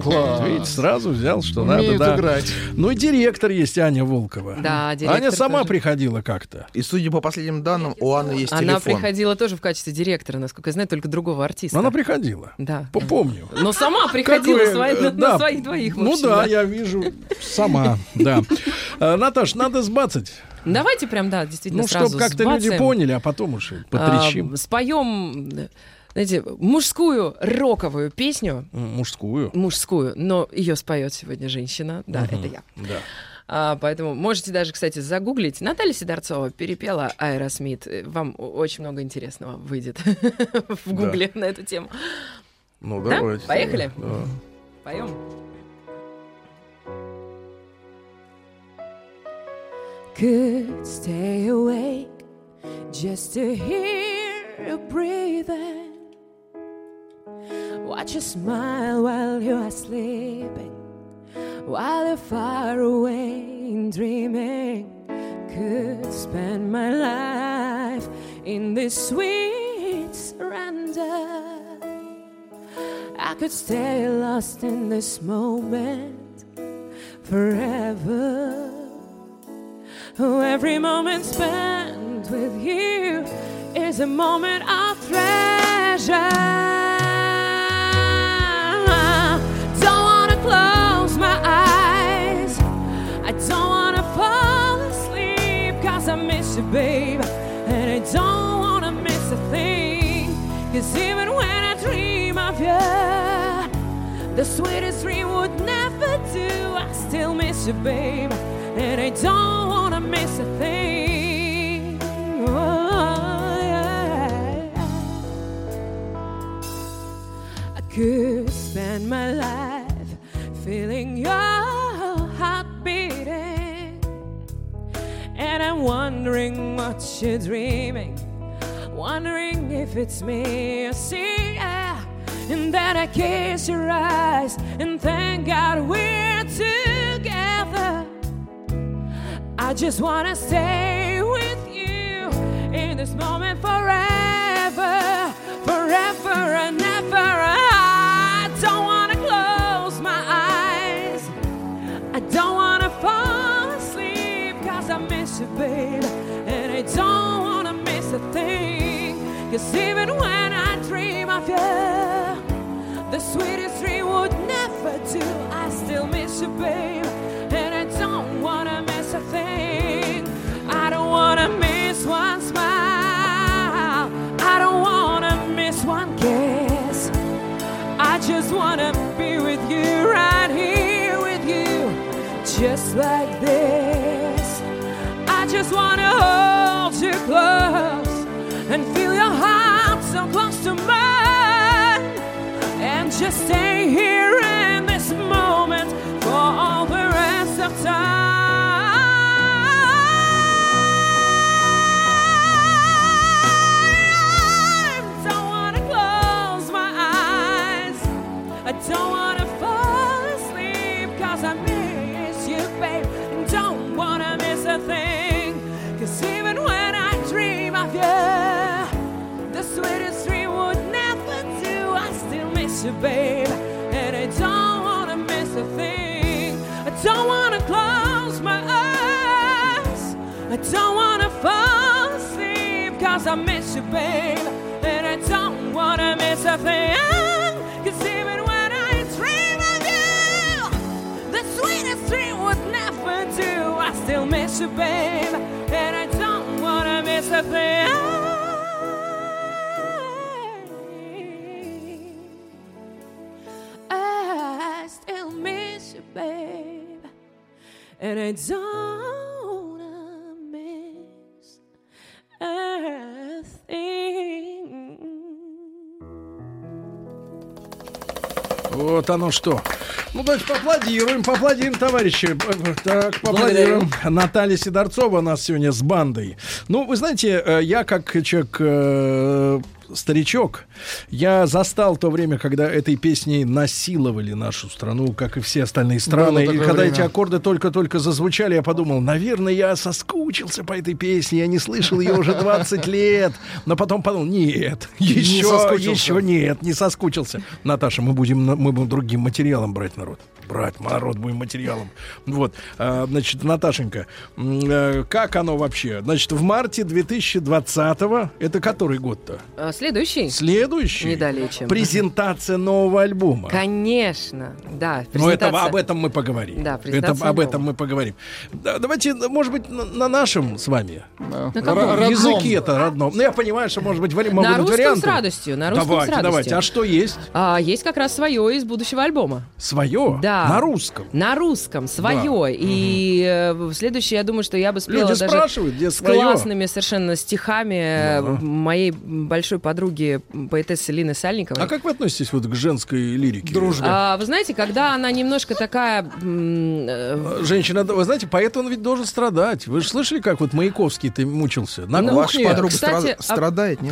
Класс. Видите, сразу взял, что Умеет надо. да. играть. Ну и директор есть Аня Волкова. Да, директор Аня сама тоже. приходила как-то. И судя по последним данным, у Анны есть Она телефон. приходила тоже в качестве директора, насколько я знаю, только другого артиста. Она приходила. Да. Помню. Но сама приходила Какое, свои- э, на, да. на своих двоих. Ну общем, да, я вижу сама, да. Э, Наташ, надо сбацать. Давайте прям, да, действительно Ну, сразу чтобы как-то люди поняли, а потом уж и потрещим. А, споем, знаете, мужскую роковую песню. Мужскую. Мужскую, но ее споет сегодня женщина. Да, Мгм. это я. Да. А, поэтому можете даже, кстати, загуглить. Наталья Сидорцова перепела Аэросмит. Э, Вам очень много интересного выйдет в гугле на эту тему. Ну, Да? давайте. Поехали? Да. Поем. Could stay awake just to hear you breathing. Watch you smile while you are sleeping, while you're far away and dreaming. Could spend my life in this sweet surrender. I could stay lost in this moment forever. Oh, every moment spent with you is a moment of treasure. Miss you, babe. And I don't wanna miss a thing. Cause even when I dream of you, the sweetest dream would never do. I still miss you, babe. And I don't wanna miss a thing. Oh, yeah. I could spend my life feeling your heart beating. And I'm wondering what you're dreaming. Wondering if it's me you see. Yeah. And then I kiss your eyes and thank God we're together. I just wanna stay with you in this moment forever, forever and ever. You, babe. And I don't wanna miss a thing. Cause even when I dream of you, the sweetest dream would never do. I still miss you, babe. And I don't wanna miss a thing. I don't wanna miss one smile. I don't wanna miss one kiss. I just wanna be with you right here with you, just like. Just wanna hold you close and feel your heart so close to mine, and just stay here you, babe. And I don't wanna miss a thing. I don't wanna close my eyes. I don't wanna fall asleep cause I miss you, babe. And I don't wanna miss a thing. Cause even when I dream of you, the sweetest dream would never do. I still miss you, babe. And I don't wanna miss a thing. And I don't miss a thing. Вот оно что. Ну, давайте поаплодируем, поаплодируем, товарищи. Так, поаплодируем. Наталья Сидорцова у нас сегодня с бандой. Ну, вы знаете, э, я как человек э, старичок. Я застал то время, когда этой песней насиловали нашу страну, как и все остальные страны. И когда время. эти аккорды только-только зазвучали, я подумал, наверное, я соскучился по этой песне, я не слышал ее уже 20 лет. Но потом подумал, нет, еще, соскучился. еще нет, не соскучился. Наташа, мы будем, мы будем другим материалом брать народ. Брать народ будем материалом. Вот, а, значит, Наташенька, э, как оно вообще? Значит, в марте 2020-го, это который год-то? А, Следующий? Следующий? Не далее, чем. Презентация нового альбома. Конечно, да. Ну, это, об этом мы поговорим. Да, это, об этом мы поговорим. Да, давайте, может быть, на, на нашем с вами На каком? Родном. языке-то родном. Ну, я понимаю, что, может быть, могут На быть русском варианты. с радостью, на русском давайте, с радостью. давайте. А что есть? А, есть как раз свое из будущего альбома. Свое? Да. На русском? На русском, свое. И э, в следующее, я думаю, что я бы спела Люди даже спрашивают, где с свое? классными совершенно стихами э, моей большой подруги, поэтессы Лины Сальниковой. А как вы относитесь вот к женской лирике? А, вы знаете, когда она немножко такая... э, Женщина, вы знаете, поэт он ведь должен страдать. Вы же слышали, как вот Маяковский ты мучился? На Ну, кухне. кстати, а-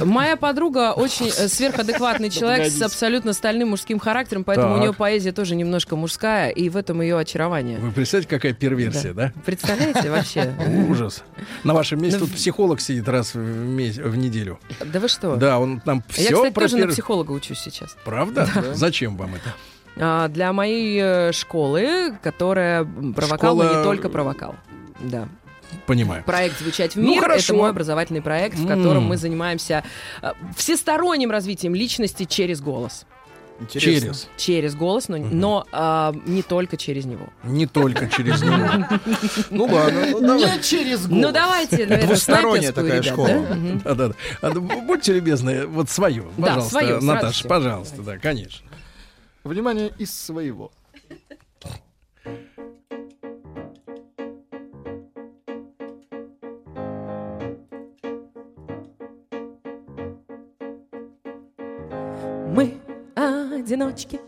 Моя подруга очень э, сверхадекватный человек с абсолютно стальным мужским характером, поэтому у нее поэзия тоже немножко мужская, и в этом ее очарование. Вы представляете, какая перверсия, да? Представляете вообще? Ужас. На вашем месте Ну, тут психолог сидит раз в, неделю. Да вы что? Да, он там Я, все кстати, про тоже на психолога учусь сейчас. Правда? Да. Зачем вам это? А, Для моей э, школы, которая м, провокал, но Школа- не только провокал. Да. Понимаю. Проект «Звучать в Ну, мир» — хорошо. это мой образовательный проект, в котором М. мы занимаемся э, всесторонним развитием личности через голос. Через. Через голос, но, но а, не только через него. Не только через него. Ну ладно, ну давай. Не через Ну давайте, наверное, Двусторонняя такая школа. да? Мгм. Да, да, да. А, ну, Будьте любезны, вот свое, Да, пожалуйста, Наташа, пожалуйста, да, конечно. Внимание из своего. Одиночки,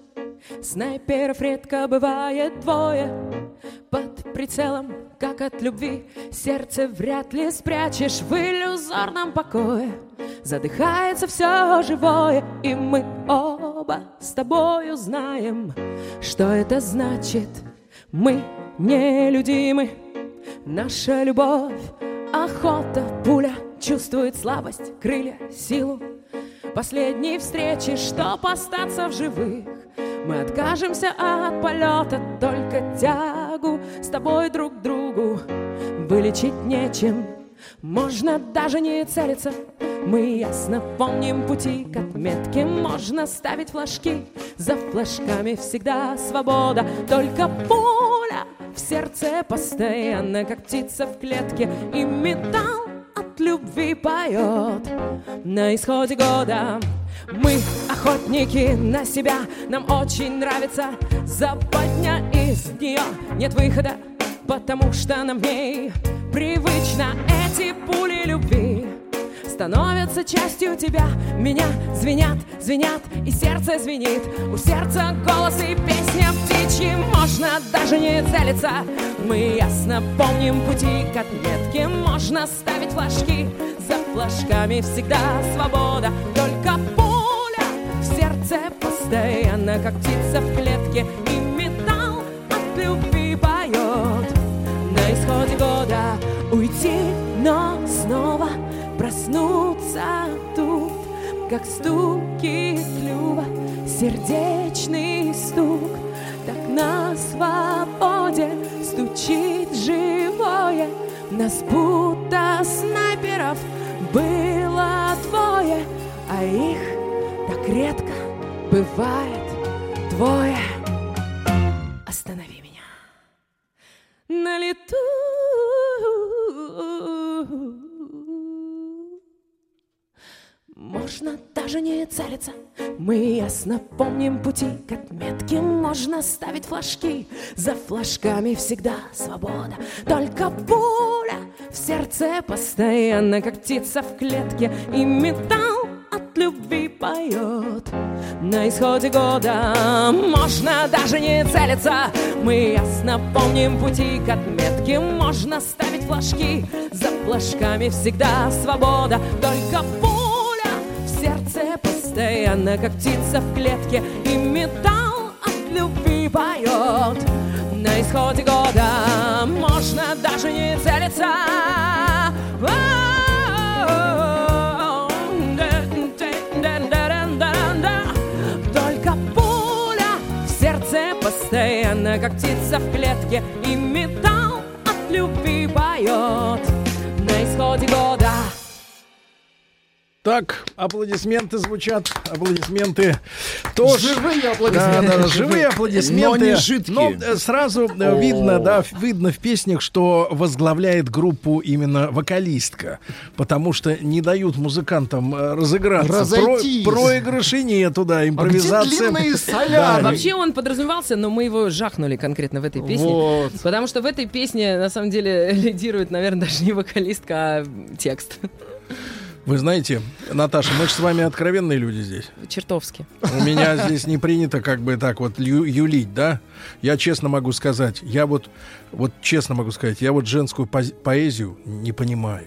снайперов редко бывает двое. Под прицелом, как от любви, сердце вряд ли спрячешь в иллюзорном покое. Задыхается все живое, и мы оба с тобою знаем, что это значит. Мы нелюдимы, наша любовь, охота, пуля чувствует слабость, крылья, силу последней встречи, чтоб остаться в живых. Мы откажемся от полета, только тягу с тобой друг другу вылечить нечем. Можно даже не целиться, мы ясно помним пути к отметке. Можно ставить флажки, за флажками всегда свобода. Только пуля в сердце постоянно, как птица в клетке. И металл от любви поет на исходе года. Мы охотники на себя, нам очень нравится западня из нее. Нет выхода, потому что нам в ней привычно эти пули любви становятся частью тебя. Меня звенят, звенят, и сердце звенит. У сердца голос и песня птичьи, можно даже не целиться. Мы ясно помним пути к отметке, можно ставить флажки. За флажками всегда свобода, только пуля в сердце постоянно, как птица в клетке. И металл от любви поет на исходе года уйти, но снова проснуться тут, как стуки клюва, сердечный стук, так на свободе стучит живое. Нас будто снайперов было двое, а их так редко бывает двое. Останови меня на лету. Можно даже не целиться. Мы ясно помним пути к отметке. Можно ставить флажки. За флажками всегда свобода. Только пуля в сердце постоянно Как птица в клетке. И металл от любви поет. На исходе года Можно даже не целиться. Мы ясно помним пути к отметке. Можно ставить флажки. За флажками всегда свобода. Только пуля постоянно как птица в клетке И металл от любви поет. На исходе года можно даже не целиться. Только пуля в сердце постоянно как птица в клетке И металл от любви поет. На исходе года Так, аплодисменты звучат, аплодисменты тоже. Живые аплодисменты. Да, да, живые аплодисменты. Но не жидкие. Но, э, сразу э, видно, да, в- видно в песнях, что возглавляет группу именно вокалистка, потому что не дают музыкантам э, разыграться. Разойтись. Про- проигрышей нету, да, импровизация. длинные соля? Да, Вообще он подразумевался, но мы его жахнули конкретно в этой песне. Вот. Потому что в этой песне, на самом деле, лидирует, наверное, даже не вокалистка, а текст. Вы знаете, Наташа, мы же с вами откровенные люди здесь. Чертовски. У меня здесь не принято как бы так вот ю- юлить, да? Я честно могу сказать, я вот, вот честно могу сказать, я вот женскую поэзию не понимаю.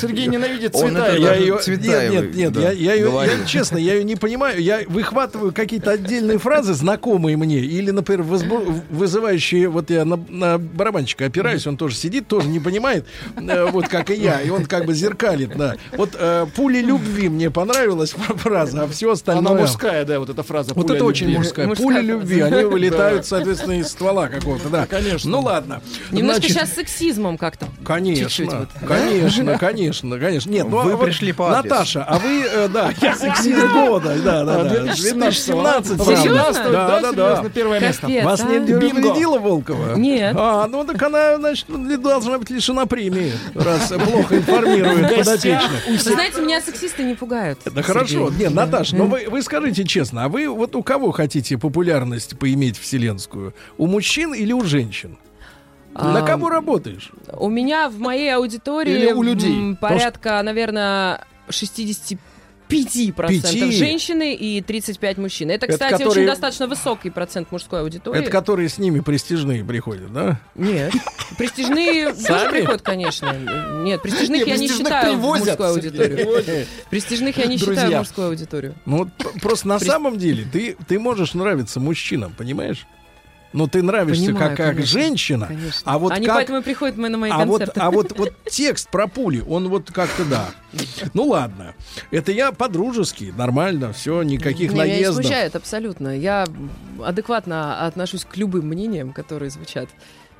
Сергей ненавидит Он цвета. Я даже ее, нет, нет, нет, да, я, я ее, я, честно, я ее не понимаю. Я выхватываю какие-то отдельные фразы, знакомые мне, или, например, возбу- вызывающие. Вот я на, на барабанщика опираюсь, он тоже сидит, тоже не понимает, э, вот как и я, и он как бы зеркалит, да. Вот э, пули любви мне понравилась фраза, а все остальное. Она мужская, да, вот эта фраза. Вот «пуля это очень любви». мужская. Мужская Пули любви, они вылетают, соответственно, из ствола какого-то, да. Конечно. Ну ладно. Немножко Значит, сейчас сексизмом как-то. Конечно, вот. конечно, конечно, конечно. Нет, ну, Вы а вот, пришли по адресу. Наташа, а вы, э, да, я сексист года, да, да, А, да. 2017, 2017, а, правда. 18, Да, да, да, первое место. Вас не а? Бинго. повредила Волкова? Нет. А, ну так она, значит, ли- должна быть лишена премии, раз плохо информирует подопечных. Вы знаете, меня сексисты не пугают. Да хорошо. Нет, Наташа, но вы, вы скажите честно, а вы вот у кого хотите популярность поиметь вселенскую? У мужчин или у женщин? На А, кого работаешь? У меня в моей аудитории Или у людей? порядка, наверное, 65% Пяти? женщины и 35 мужчин. Это, Это кстати, которые- очень достаточно высокий процент мужской аудитории. Это которые с ними престижные приходят, да? Нет. Престижные тоже приходят, конечно. Нет, престижных я не считаю мужскую аудиторию. Престижных я не считаю мужскую аудиторию. Ну просто на самом деле ты, ты можешь нравиться мужчинам, понимаешь? Но ты нравишься Понимаю, как, как конечно, женщина, конечно. а вот Они как... поэтому и приходят на мои а вот, концерты. а вот, вот текст про пули, он вот как-то да. Ну ладно, это я по-дружески, нормально, все, никаких Не, меня не наездов. смущает абсолютно. Я адекватно отношусь к любым мнениям, которые звучат.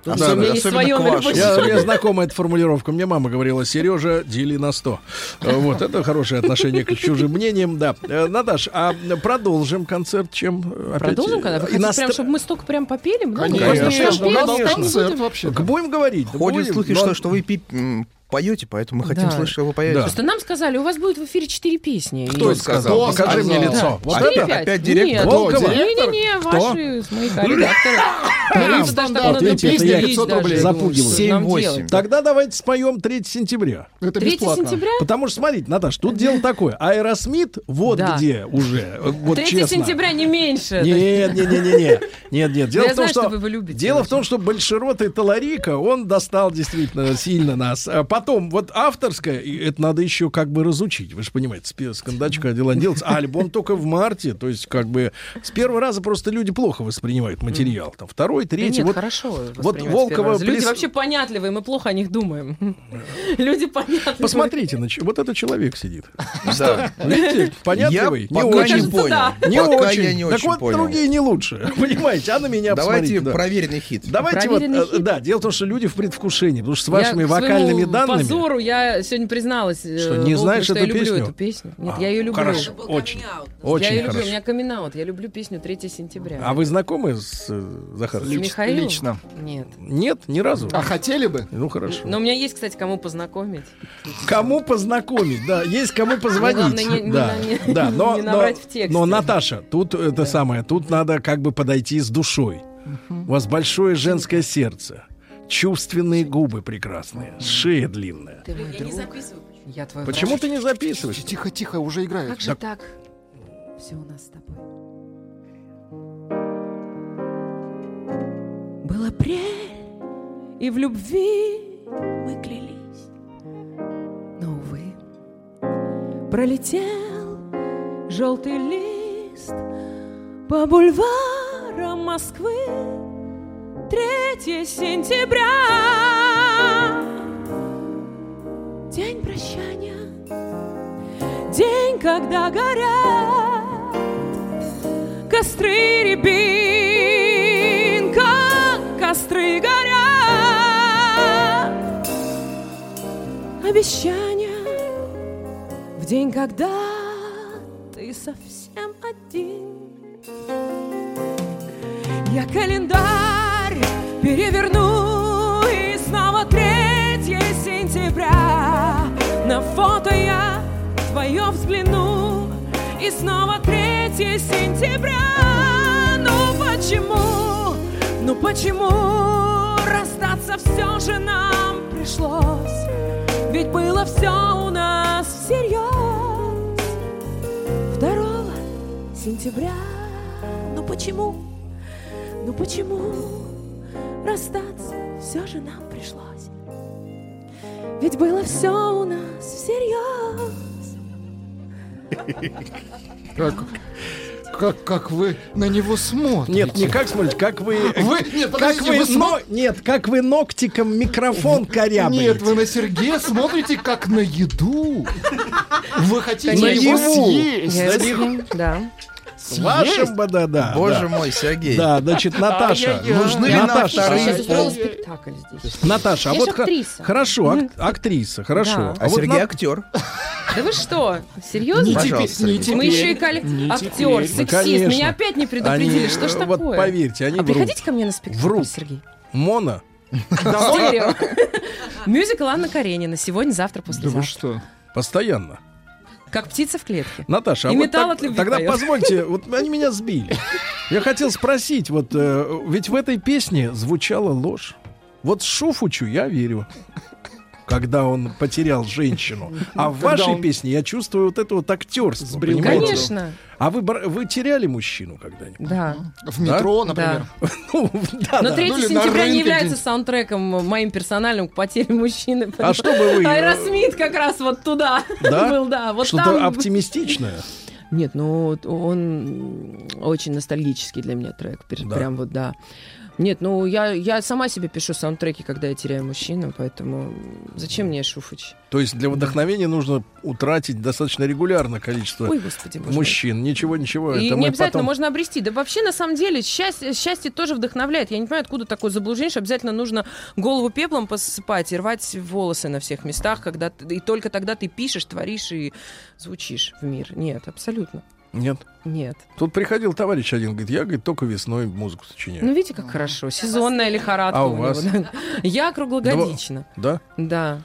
Потому что у меня есть особенно свое Я, мне знакома эта формулировка. Мне мама говорила, Сережа, дели на 100. Э, Вот, это хорошее отношение к чужим мнениям, да. Э, Наташ, а продолжим концерт чем? Продолжим, когда вы э, хотите иностр- прям, чтобы мы столько прям попели? много? Конечно, конечно, будем? вообще. К- Будем говорить. да Ходят слухи, но- что, что вы поете, поэтому мы хотим Да. слышать, что вы поете. Да. Просто нам сказали, у вас будет в эфире четыре песни. Кто И- сказал? Кто Покажи мне сказал? лицо. Вот Четыре, это? пять? опять директор? Не-не-не, Кто? ваши, мои редакторы. Тариф Даже так стандарт, надо видите, это песни я есть 500 даже, рублей. я думаю, Запугиваю. что нам 7-8. делать? Тогда давайте споем 3 сентября. Это 3 бесплатно. сентября? Потому что, смотрите, Наташ, тут дело такое. Аэросмит вот Да. где уже. э, Вот 3 честно. сентября не меньше. Нет, нет, нет, нет, нет, нет. Дело я в том, знаю, что что вы его любите дело в том, что большеротый Таларика, он достал действительно сильно нас. А потом вот авторское, это надо еще как бы разучить. Вы же понимаете, с, кондачка дела делается. А альбом только в марте, то есть как бы с первого раза просто люди плохо воспринимают материал. Там второй, Да третий. нет, вот хорошо. вот Волкова. Люди плес- вообще понятливые, мы плохо о них думаем. Люди понятливые. Посмотрите, на ч- вот этот человек сидит. Да. Видите, понятливый, Я не пока очень. не понял. да. Не Пока очень. я не так вот понял. другие не лучше. Понимаете, а на меня Давайте посмотрите, да. проверенный хит. Давайте вот, Проверенный э, хит. да, дело в том, что люди в предвкушении, потому что с вашими вокальными своему данными... позору я сегодня призналась, э, Что, не знаешь что эту я люблю песню? эту песню. Нет, А, я ее люблю. Хорошо, очень, очень я ее люблю, у меня камин Я люблю песню 3 сентября. А вы знакомы с э, Захаровичем? Михаилом? лично. Нет. Нет, ни разу. А хотели бы? Ну хорошо. Но у меня есть, кстати, кому познакомить. Кому познакомить, да, есть кому позвонить. главное, не- не да, не- да, но, не но- наврать в тексте. но, Наташа, тут это самое, тут надо как бы подойти с душой. У вас большое женское сердце, чувственные губы прекрасные, шея длинная. Ты мой друг. Я твой Почему враг. ты не записываешь? Тихо, тихо, уже играет. Как же так? Все у нас с тобой. Был апрель, и в любви мы клялись. Но, увы, пролетел желтый лист по бульварам Москвы. 3 сентября, день прощания, день, когда горят костры рябин, как костры горят. Обещания в день, когда ты совсем один. Я календарь переверну и снова 3 сентября. На фото я твое взгляну и снова 3 сентября. Ну почему, ну почему расстаться все же нам пришлось? Ведь было все у нас всерьез. 2 сентября. Ну почему? Ну почему расстаться все же нам пришлось? Ведь было все у нас всерьез. Как, как, как вы на него смотрите? Нет, не как смотрите, как вы... Вы- нет, как вы, вы смо- но- Нет, как вы ногтиком микрофон корябаете. Нет, вы на Сергея смотрите как на еду. Вы хотите На его съесть. Да. С вашим бы, да, да. Боже да. мой, Сергей. Да, значит, Наташа. Ай-яй-яй. Нужны ли Наташа, спектакль здесь. Наташа, а вот актриса. хорошо, ак- актриса, хорошо. Да. А Сергей на- актер. Да вы что? Серьезно? Не Пожалуйста, не. Мы еще и кали... Не актер, теперь. сексист. Ну, конечно. Меня опять не предупредили. Они, что ж э, вот такое? поверьте, они а врут. приходите ко мне на спектакль, Врут. Сергей. Мона. Стерео. Мюзикл Анна Каренина. Сегодня, завтра, Да вы послезавтра. что? Постоянно. Как птица в клетке. Наташа, И а вот металл так- от любви тогда поет. позвольте, вот они меня сбили. Я хотел спросить, вот э, ведь в этой песне звучала ложь. Вот Шуфучу я верю, когда он потерял женщину. А в вашей он- песне я чувствую вот это вот актерство. Конечно. А вы, вы теряли мужчину когда-нибудь? Да. В метро, например. Ну, да, Но да. 3 Ну сентября не является саундтреком моим персональным к потере мужчины. А что бы вы, Аэросмит как раз вот туда Да? был, да. Вот Что-то там... оптимистичное. Нет, ну он очень ностальгический для меня трек. Пер- Да. Прям вот, да. Нет, ну я, я сама себе пишу саундтреки, когда я теряю мужчину, поэтому зачем мне Шуфыч? То есть для вдохновения нужно утратить достаточно регулярно количество Ой, господи, боже мой. мужчин. Ничего, ничего. И это не обязательно потом... можно обрести. Да вообще, на самом деле, счастье, счастье тоже вдохновляет. Я не понимаю, откуда такое заблуждение, что обязательно нужно голову пеплом посыпать и рвать волосы на всех местах, когда и только тогда ты пишешь, творишь и звучишь в мир. Нет, абсолютно. Нет. Нет. Тут приходил товарищ один, говорит, я, говорит, только весной музыку сочиняю. Ну, видите, как хорошо. Сезонная лихорадка. А у него, вас? да. Я круглогодично. Да? Да.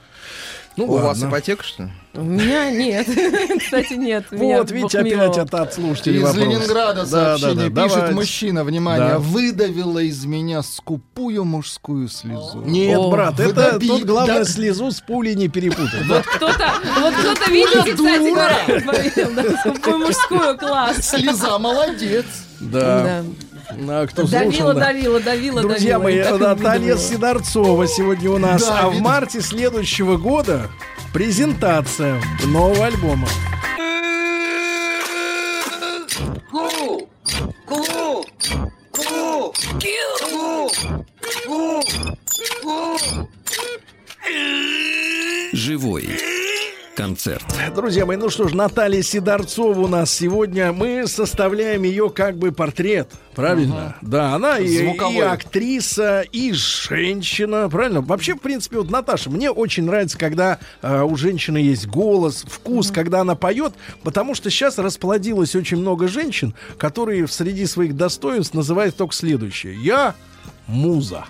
Ну, У вас ладно. ипотека, что ли? У меня нет. Кстати, нет. Вот, видите, опять это от слушателей Из. Ленинграда Да, сообщение пишет мужчина, внимание, Да. выдавила из меня скупую мужскую слезу. Нет, брат, это тут главное слезу с пулей не перепутать. Вот кто-то, вот кто-то, видите, кстати скупую мужскую класс. Слеза молодец. Да. А кто Давила, слушал, да. давила, давила, Друзья давила. мои, и Наталья. Сидорцова сегодня у нас. Да, а в марте следующего года презентация нового альбома. Живой концерт. Друзья мои, ну что ж, Наталья Сидорцова у нас сегодня. Мы составляем ее как бы портрет. Правильно? Да, она и, и актриса, и женщина. Правильно? Вообще, в принципе, вот Наташа, мне очень нравится, когда э, у женщины есть голос, вкус, когда она поет, потому что сейчас расплодилось очень много женщин, которые в среди своих достоинств называют только следующее. Я муза.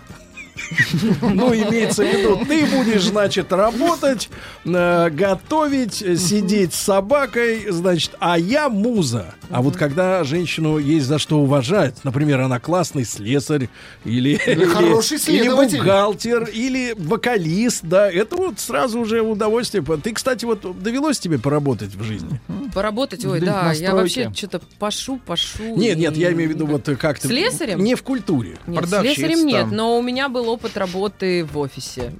Ну, имеется в виду, ты будешь, значит, работать, э, готовить, э, сидеть с собакой, значит, а я муза. А вот когда женщину есть за что уважать, например, она классный слесарь, или, или, хороший или следователь. бухгалтер, или вокалист, да, это вот сразу уже удовольствие. Ты, кстати, вот довелось тебе поработать в жизни? Поработать, ой, Да, я вообще что-то пошу, пошу. Нет, нет, я имею в виду вот как-то... Слесарем? Не в культуре. Нет, слесарем нет, но у меня был опыт работы в офисе.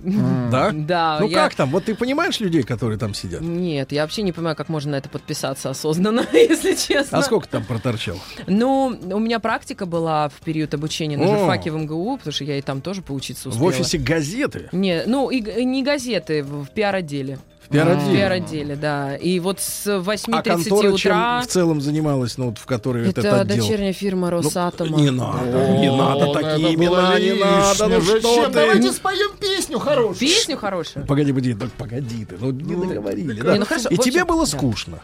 Да? Да. Ну я- как там? Вот ты понимаешь людей, которые там сидят? Нет, я вообще не понимаю, как можно на это подписаться осознанно, если честно. А сколько там проторчал? Ну, у меня практика была в период обучения на журфаке в МГУ, потому что я и там тоже поучиться В успела. офисе газеты? Не, ну, и, не газеты, в, в пиар-отделе. Пиар-отделе? В пиар-отделе, да. И вот с 8.30 А контора утра... чем в целом занималась, ну вот в которой вот Это этот отдел? дочерняя фирма Росатома. Не надо, не надо такие имена, не надо, ну что ты? Давайте споем песню хорошую. Песню хорошую. Погоди, погоди, так погоди ты, ну не договорили, Не, да? ну хорошо, И в тебе общем, было да. скучно.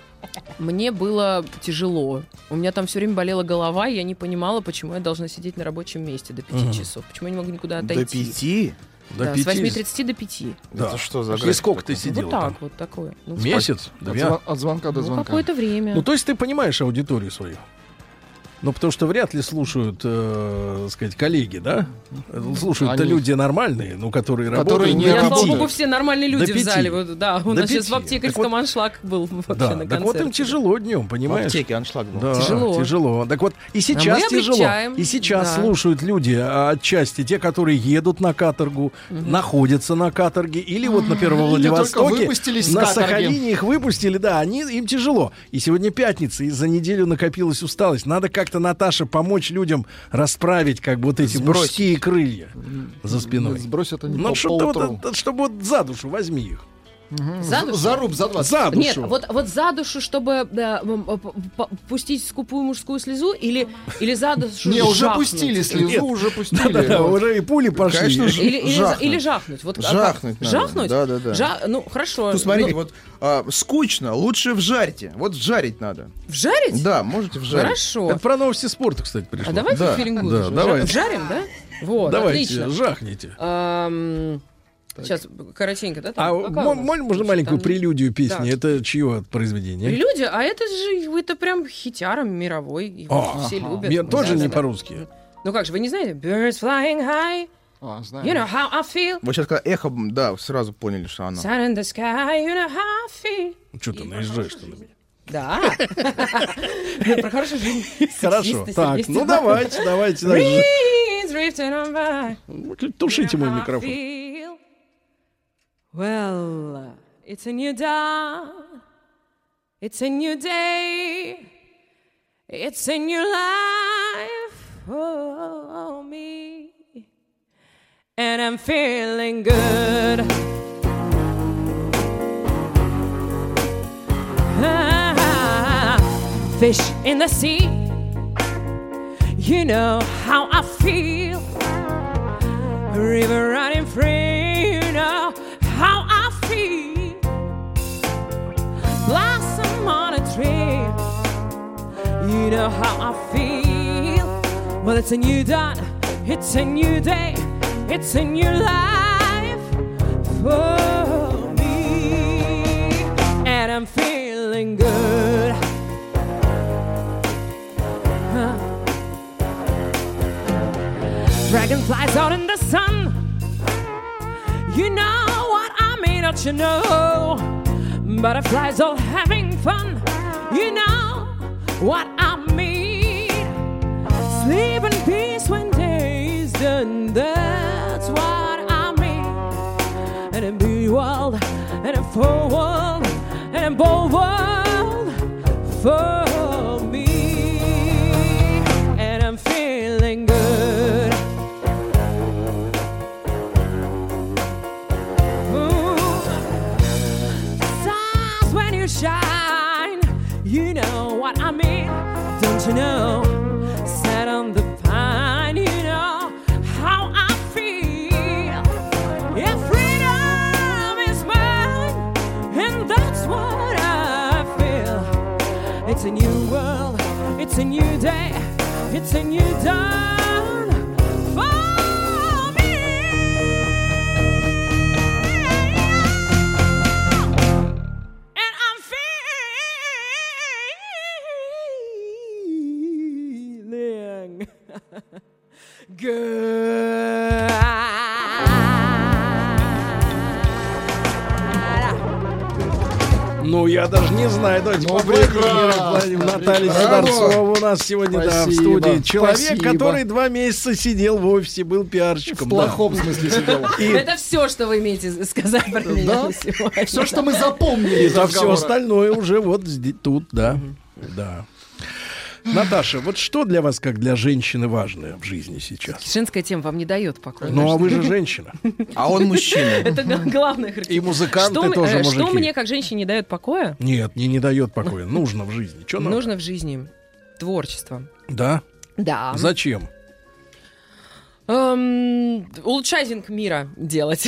Мне было тяжело. У меня там все время болела голова, и я не понимала, почему я должна сидеть на рабочем месте до пяти Мгм. часов. Почему я не могу никуда До отойти. пяти? До Да, пяти? с 8.30 до 5. Да. Это что за И график сколько ты такой? сидела Вот так там? вот такое. Ну, Месяц? От, звон- от звонка до Ну, звонка. какое-то время. Ну, то есть ты понимаешь аудиторию свою? Ну, потому что вряд ли слушают, э, так сказать, коллеги, да? Слушают-то Они- люди нормальные, ну, которые, Которые работают. не Я, слава богу, все нормальные люди До в зале. Вот, да, у До нас сейчас пяти. в аптекарском вот- аншлаг был вообще Да, на так вот им тяжело днем, В понимаешь? аптеке аншлаг был. Да, Тяжело. тяжело. Так вот, и сейчас мы тяжело. облегчаем, И сейчас да. слушают люди а, отчасти те, которые едут на каторгу, находятся на каторге, или вот, например, во Владивостоке. на. Сахалине их выпустили, да, они, им тяжело. И сегодня пятница, и за неделю накопилась усталость. Надо как-то, Наташа, помочь людям расправить как бы вот эти Сбросить. мужские крылья за спиной. Сбросят они Ну, по- что-то поутру. вот, это- чтобы вот за душу возьми их. За душу? За руб, за 20. За душу. Нет, вот, вот за душу, чтобы да, пустить скупую мужскую слезу, или, или за душу Не, уже жахнуть? пустили слезу, Нет. уже пустили. Да-да-да, Вот. уже и пули пошли. Конечно. Или, Жахнуть. или жахнуть. Вот, а как? Жахнуть. Жахнуть? Да-да-да. Жа- Ну, хорошо. Ну, смотрите, Ну, вот а, скучно, лучше вжарьте. Вот вжарить надо. Вжарить? Да, можете вжарить. Хорошо. Это про новости спорта, кстати, пришло. А давайте Да, да, давайте. Вжарим, да? Вот, Давайте, отлично. жахните. Сейчас, коротенько, да? А там? У нас? можно, можно Там- маленькую прелюдию песни? Да. Это чье произведение? Прелюдия, а это же это прям хитяром мировой. Его А, все ага. любят. Я Да, тоже да, не да. по-русски. Ну как же, вы не знаете? Birds flying high, А, знаю. you know how I feel. Вот сейчас, когда эхо, да, сразу поняли, что она. Sun in the sky, you know how I feel. Что ты наезжаешь-то на меня? Да. Про хорошую жизнь. Хорошо, так, ну давайте, давайте. Ну, Тушите мой микрофон. Well, it's a new dawn. It's a new day. It's a new life for me. And I'm feeling good. Ah, fish in the sea. You know how I feel. River running free. You know Tree. You know how I feel. Well, it's a new dawn. It's a new day. It's a new life for me. And I'm feeling good. Huh. Dragonflies out in the sun. You know what I mean, don't you know? Butterflies all having fun. You know what I mean. Sleep in peace when day is done. That's what I mean. And a big world, and a full world, and a bold world for you know? Sat on the pine, you know how I feel. Yeah, freedom is mine, and that's what I feel. It's a new world, it's a new day, it's a new dawn Ну, я даже не знаю. Давайте Ну, поаплодируем. прекрасно. Сидорцова у нас сегодня да, в студии. Человек, спасибо. который два месяца сидел в офисе, был пиарщиком. В да. плохом смысле сидел. И Это все, что вы имеете сказать про меня Да? сегодня. Все, что мы запомнили из за все остальное уже вот тут, да. Да. Наташа, вот что для вас, как для женщины, важное в жизни сейчас? Женская тема вам не дает покоя. Ну, а вы же женщина. А он мужчина. Это главное И музыканты что, тоже э, Что мужики. мне, как женщине, не дает покоя? Нет, не, не дает покоя. Нужно в жизни. Что? Нужно в жизни творчество. Да? Да. Зачем? Эм, улучшайзинг мира делать.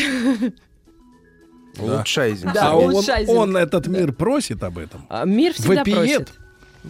Улучшайзинг. Да, а он, улучшайзинг. он этот мир просит об этом? А Мир всегда Вопиет? просит.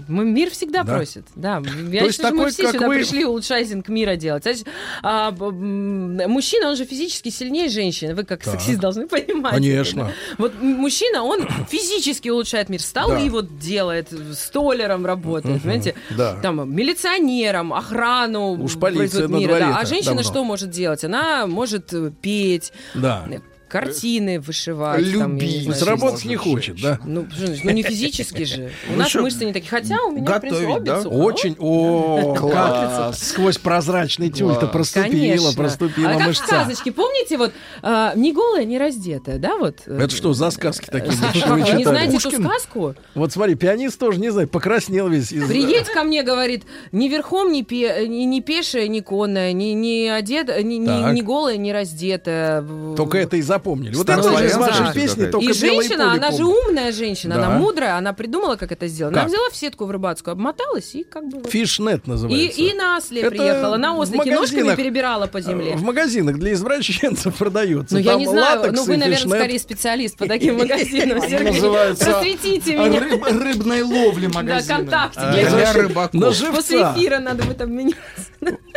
Мы- Мир всегда Да? просит, да. Я То считаю, что мы такой, все сюда вы- пришли улучшайзинг мира делать. Значит, а, мужчина, он же физически сильнее женщины. Вы как Так. сексист должны понимать. Конечно. это, да. Вот мужчина, он физически улучшает мир. Столы Да. вот делает, столером работает, Мгм. понимаете? Да. Там милиционером, охрану Уж полиция мира, да. А женщина давно. что может делать? Она может э, петь, Да. Картины вышивать. там, я не Любить. знаю, Сработать что- не хочет, да? ну, ну не физически же. У Ну нас что, мышцы не такие. Хотя у меня, в принципе, готовить, да? Очень, о, Класс. сквозь прозрачный тюль-то проступила, проступила а как сказочке, помните, вот а, не голая, не раздетая, да, вот? э, Это что за сказки такие? Вы вы не знаете эту сказку? Вот смотри, пианист тоже не знаю, покраснел весь из... Приедь ко мне, говорит, ни верхом, ни, пе- ни, ни пешая, ни конная, ни, ни одета, ни, ни, голая, ни раздетая. Только это и запомнили. Вот это из вашей да. песни только И женщина, она же умная женщина, Да. она мудрая, она придумала, как это сделать. Она взяла в сетку в рыбацкую, обмоталась и как бы... Фишнет называется. и на осле приехала, на в ослике ножками перебирала по земле. В магазинах для извращенцев продается. Ну, я Там не знаю, ну вы, наверное, скорее специалист по таким магазинам, Просветите меня. рыб- рыбной ловли Да, магазина. контакт. Я для рыбаков. После эфира надо будет обменяться.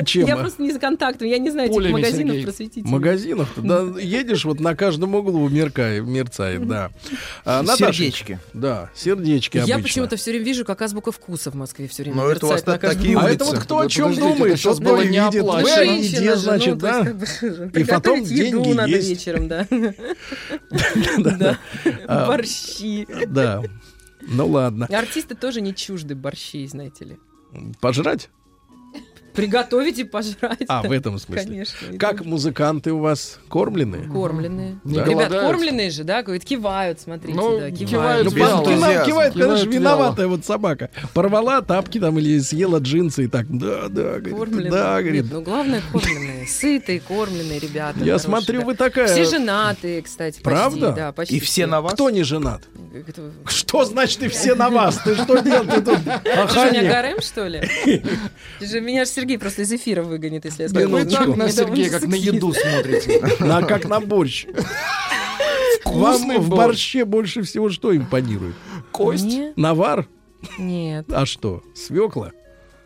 Чем? Я просто не за контактом, я не знаю этих Полями, магазинов, Сергей. просветите. В магазинах да, едешь, вот на каждом углу меркает, мерцает, да. А, Сердечки. Да, сердечки Я обычно. почему-то все время вижу, как азбука вкуса в Москве все время Ну, это у вас такие углу. А это вот улицы. кто о чем думает, тот было не видит. оплачено. Еде, значит, ну, да? И потом приготовить еду деньги надо есть. вечером, да. Да. А, Борщи. Да. Ну ладно. Артисты тоже не чужды борщей, знаете ли. Пожрать? Приготовить и пожрать. А, в этом смысле. Конечно. Как музыканты у вас кормленные? Кормленные. Не Да. Ребят, голодают? кормленные же, да? Говорит, кивают, смотрите, Ну, да, кивают кивают. Ну, просто кивает, кивает, конечно, Кивает виноватая вот собака. Порвала тапки там или съела джинсы и так, да, да, говорит, Кормленные. да, Нет, говорит. ну главное кормленные, сытые, кормленные ребята. Я хорошие, смотрю, да. вы такая... Все женатые, кстати, почти, Правда? да, почти. И все на вас? Кто не женат? Это- Что значит и все на вас? Ты что делаешь? Ты тут Ты что, меня гарем, что ли? Ты же меня же Сергей просто из эфира выгонит, если я скажу. Вы так на Сергея, как на еду смотрите. На, как на борщ. Вам в борщ. борще больше всего что импонирует? Кость. Навар? нет, А что? Свекла?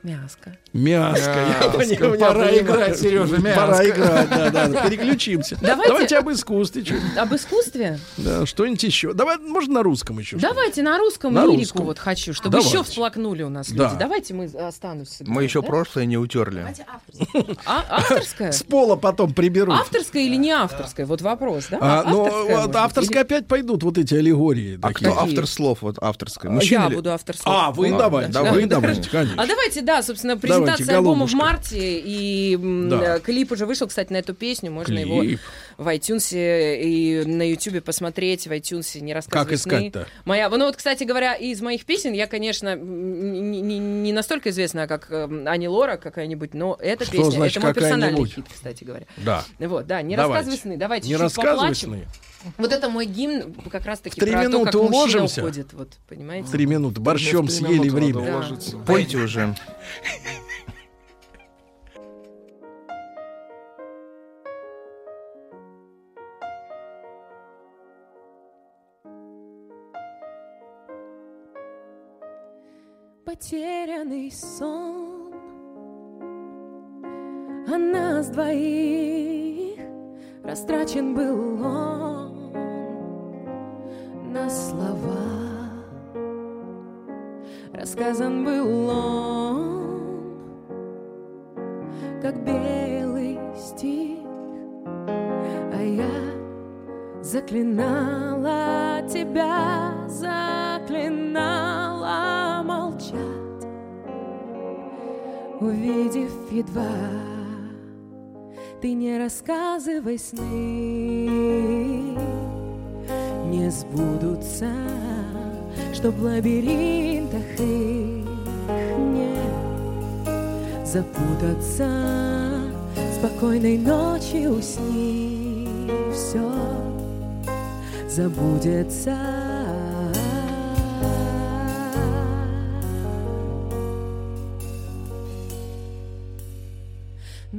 мяско. Мяско. Я я Пора понимаю. играть, Сережа, Пора мяско. играть, да, да. Переключимся. Давайте- об искусстве. Об искусстве? Да, что-нибудь еще. Давай, может, на русском еще. Давайте на русском На лирику русском. вот хочу, чтобы еще всплакнули у нас Да. люди. Давайте мы останутся. Мы еще прошлое не утерли. А, авторская? С пола потом приберут. Авторская или не авторская? Вот вопрос, да? А, но Авторская, авторская опять пойдут вот эти аллегории. А кто автор слов вот авторской? Я буду автор слов. А, вы А, давайте, да, вы да, давайте, А конечно. давайте, да, собственно, Давайте, презентация альбома в голубушка. марте, и Да. э, клип уже вышел, кстати, на эту песню, можно Клип. его в iTunes и на YouTube посмотреть, в iTunes не рассказывай Как сны. искать-то? Моя, ну вот, кстати говоря, из моих песен я, конечно, не, не- не настолько известна, как э, Ани Лора какая-нибудь, но эта Что песня, значит это мой персональный какая-нибудь? хит, кстати говоря. Да. Вот, да, не Давайте. рассказывай сны, давайте Не чуть рассказывай поплачем. сны. Вот это мой гимн как раз-таки В три про то, минуты как уложимся? уходит, вот, понимаете? Три минуты. Борщом в три съели минуты время. уложиться. Пойте уже. Потерянный сон. О нас двоих Растрачен был он На слова. Рассказан был он Как белый стих. А я Заклинала тебя, заклинала увидев едва. Ты не рассказывай сны, не сбудутся, что в лабиринтах их не запутаться. Спокойной ночи усни, все забудется.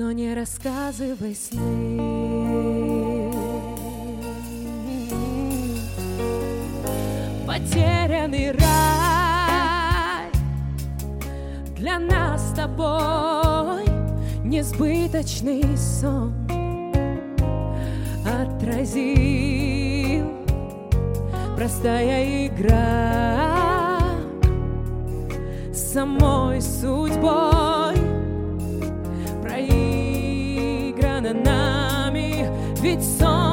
Но не рассказывай сны. Потерянный рай для нас с тобой несбыточный сон отразил простая игра самой судьбой ведь сон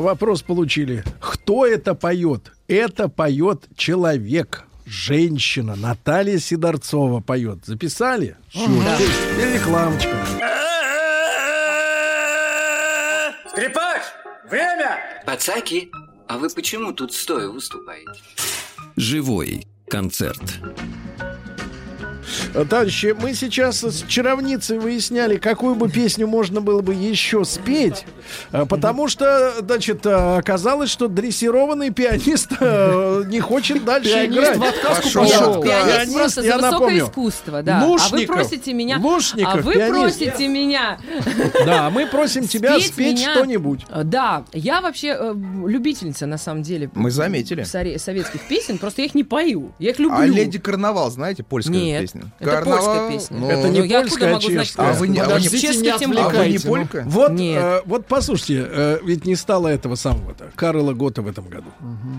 Вопрос получили. Кто это поет? Это поет человек. Женщина. Наталья Сидорцова поет. Записали? Всё, Да. Рекламочка. Скрипач! Время! Пацаки, а вы почему тут стоя выступаете? Живой концерт. Товарищи, мы сейчас с чаровницей выясняли, какую бы песню можно было бы еще спеть, э, потому что, значит, э, оказалось, что дрессированный пианист э, не хочет дальше Пианист играть. в отказку Пошел. Пианист просто я за высокое напомню. искусство, да. а вы Лушников. просите меня... Лушников, а вы пианист. просите меня... Да, мы просим тебя спеть что-нибудь. Да, я вообще э, любительница, на самом деле. Мы заметили. советских песен, просто я их не пою. Я их люблю. А «Леди Карнавал», знаете, польская Нет, песня? это Карнавал, польская песня. ну, Это не Ну, я польская, а чешская. А вы не, а вы не, Подождите, Чешская не тем а вы не отвлекайте, ну. полька? Вот, Нет. э, вот послушайте, э, ведь не стало этого самого-то Карла Гота в этом году.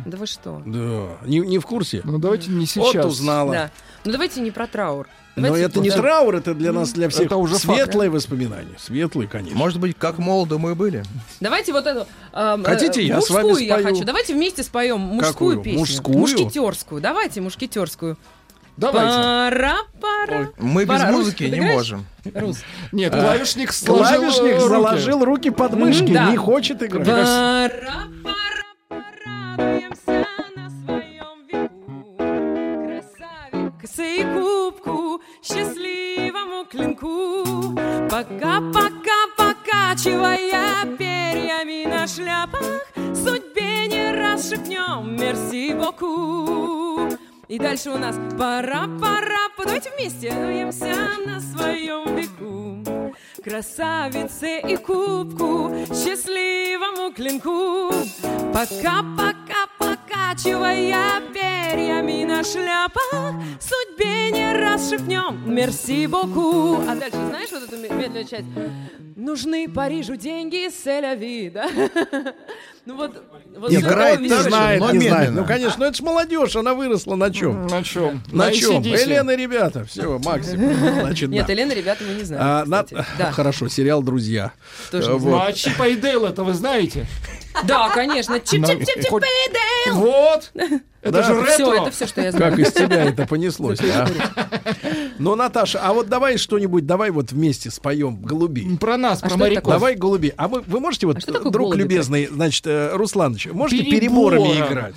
Да вы что? Да, не, не в курсе. Ну давайте не Вот сейчас. узнала. Да. Ну давайте не про траур. Но Давайте это не вот- траур, это для нас, для всех Это уже факт. светлые воспоминания. Светлые, конечно. Может быть, как молоды мы были? Давайте вот эту эм, Хотите, э, я с мужскую вами я спою? хочу. Давайте вместе споем мужскую Какую? песню. Мужскую? Мушкетерскую. Давайте мушкетерскую. Давайте. Пара, пара. Мы без музыки не можем. Рус. Нет, А, клавишник сложил Клавишник руки. заложил руки под мышки, Да. не хочет играть. Пара, пара, порадуемся на своем веку. Красавица и кубку, счастливому клинку. Пока-пока, покачивая перьями на шляпах, судьбе не раз шепнем мерси боку. И дальше у нас пора-пора, давайте вместе радуемся на своем веку. Красавице и кубку, счастливому клинку. Пока-пока, покачивая перьями на шляпах, судьбе не расшифнем. Мерси боку. А дальше знаешь вот эту ме- медленную часть? Нужны Парижу деньги с Эль-Ави, да? Ну вот... вот Играет, не знает, не знает. Ну, конечно, ну это ж молодежь, она выросла на чем? На чем? На чем? Елена, ребята, все, максимум. Значит, Нет. Елена, ребята, мы не знаем. А. Хорошо, сериал «Друзья». Ну, а Чипа и Дейл это вы знаете? Да, конечно. Чип-чип-чип-чип. Вот! Это Да. же ретро! Все, это все, что я знаю. Как из тебя это понеслось, а? Ну, Наташа, а вот давай что-нибудь, давай вот вместе споем «Голуби». Про нас, А про моряков. Давай «Голуби». А вы, вы можете вот, А друг «Голуби» любезный, значит, э, Русланович, можете Перебором. переборами играть?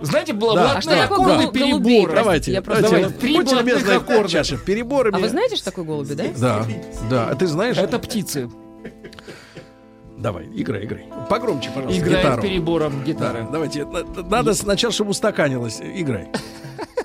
Знаете, была Да. блатные А что такое аккорды голуби? перебора. Давайте, я просто- давайте. Давай, три Будьте любезны, аккорда. же, переборами. А вы знаете, что такое голуби, да? Да, да. А ты знаешь? Это птицы. Давай, играй, играй. Погромче, пожалуйста, Играет гитару. перебором Да, гитары. давайте. на- Надо сначала, чтобы устаканилось. Играй.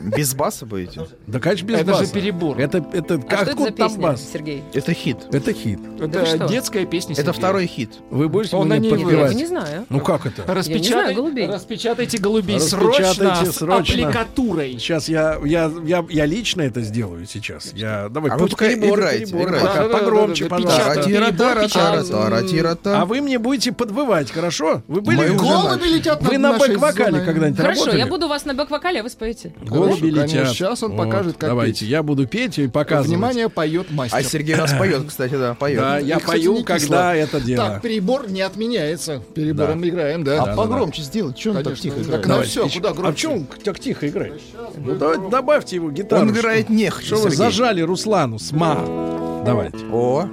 Без баса будете? Да, конечно, без Это же баса. перебор. Это, это, А что это там песня, бас? Сергей? Это хит. Это хит. Это что? детская песня. Это Сергея. второй хит. Вы будете Он мне ней Я подпевать? не знаю. Ну как это? Распечатай- Я не знаю, голубей. Распечатайте голубей Распечатайте срочно, с срочно. аппликатурой. Сейчас я, я, я, я лично это сделаю сейчас. Я, давай, А вы играйте. Пока Да-да-да-да-да, погромче, да, пожалуйста. А вы мне будете подвывать, хорошо? Вы были Голуби летят Вы на нашей бэк-вокале когда-нибудь Хорошо, работали? я буду у вас на бэк-вокале, а вы споете. Голуби Конечно, летят. Сейчас он покажет, как Давайте, петь. я буду петь и показывать. Внимание, поет мастер. А Сергей нас поет, кстати, да, поет. Да, я И, кстати, пою, когда это дело. Так, перебор не отменяется. Перебором играем, да. Да, А да, погромче сделать. Что он так тихо Так, играет? Давай. Ну все, куда А громче? в чем так тихо играет? Ну давайте добавьте его гитару. Он играет нехотя, Что вы Сергей. зажали Руслану с ма? Давайте. О,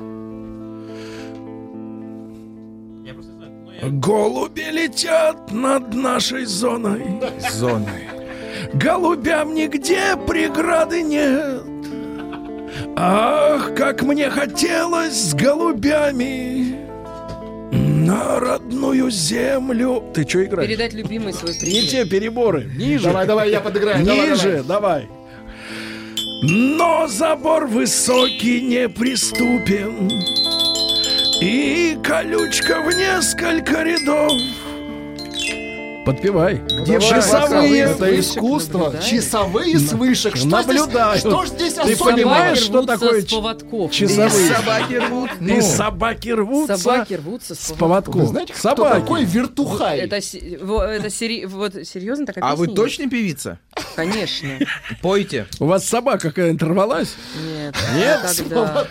Голуби летят над нашей зоной. зоны. Голубям нигде преграды нет. Ах, как мне хотелось с голубями на родную землю. Ты что играешь? Передать любимый свой Не привет. те переборы. Ниже. Давай, давай, я подыграю. Давай, Ниже, давай. Но забор высокий неприступен И колючка в несколько рядов Подпевай. Где Часовые. часовые? Это искусство. наблюдаю. Часовые с вышек. Что Наблюдаю. здесь, что ж здесь Ты особенного? понимаешь, что такое с поводков. часовые? Собаки рвут. И Ну, собаки рвутся Собаки рвутся с с поводков. Вы знаете, кто собаки. такой вертухай? Это, это сери- вот серьезно такая А вы точно певица? Конечно. Пойте. У вас собака какая-нибудь рвалась? Нет. Нет? Никогда.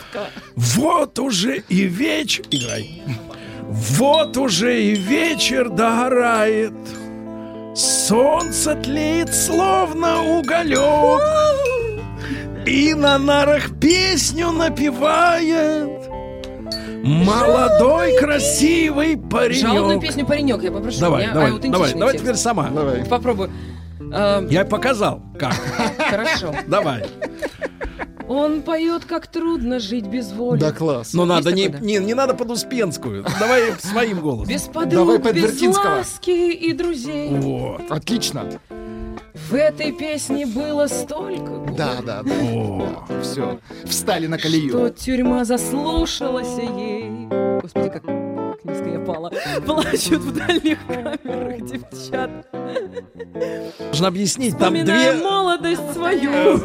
Вот уже и вечер... Играй. Вот уже и вечер догорает. Солнце тлеет, словно уголек. И на нарах песню напевает Молодой красивый Жалобную паренек. песню паренек, я попрошу. Давай, У меня давай, аутентичный давай, давай теперь сама. Давай. Попробую. Эм, Я показал, как. Хорошо. Давай. Он поет, как трудно жить без воли. Да класс. Но Есть надо не, не, не надо под Успенскую. Давай своим голосом. Без Давай подруг, под без ласки и друзей. Вот. Отлично. В этой песне было столько горя, Да, да, да. Все. Встали на что колею. тюрьма заслушалась ей. Господи, как, как низко я пала. Плачут в дальних камерах девчат. Нужно объяснить, там две... молодость свою.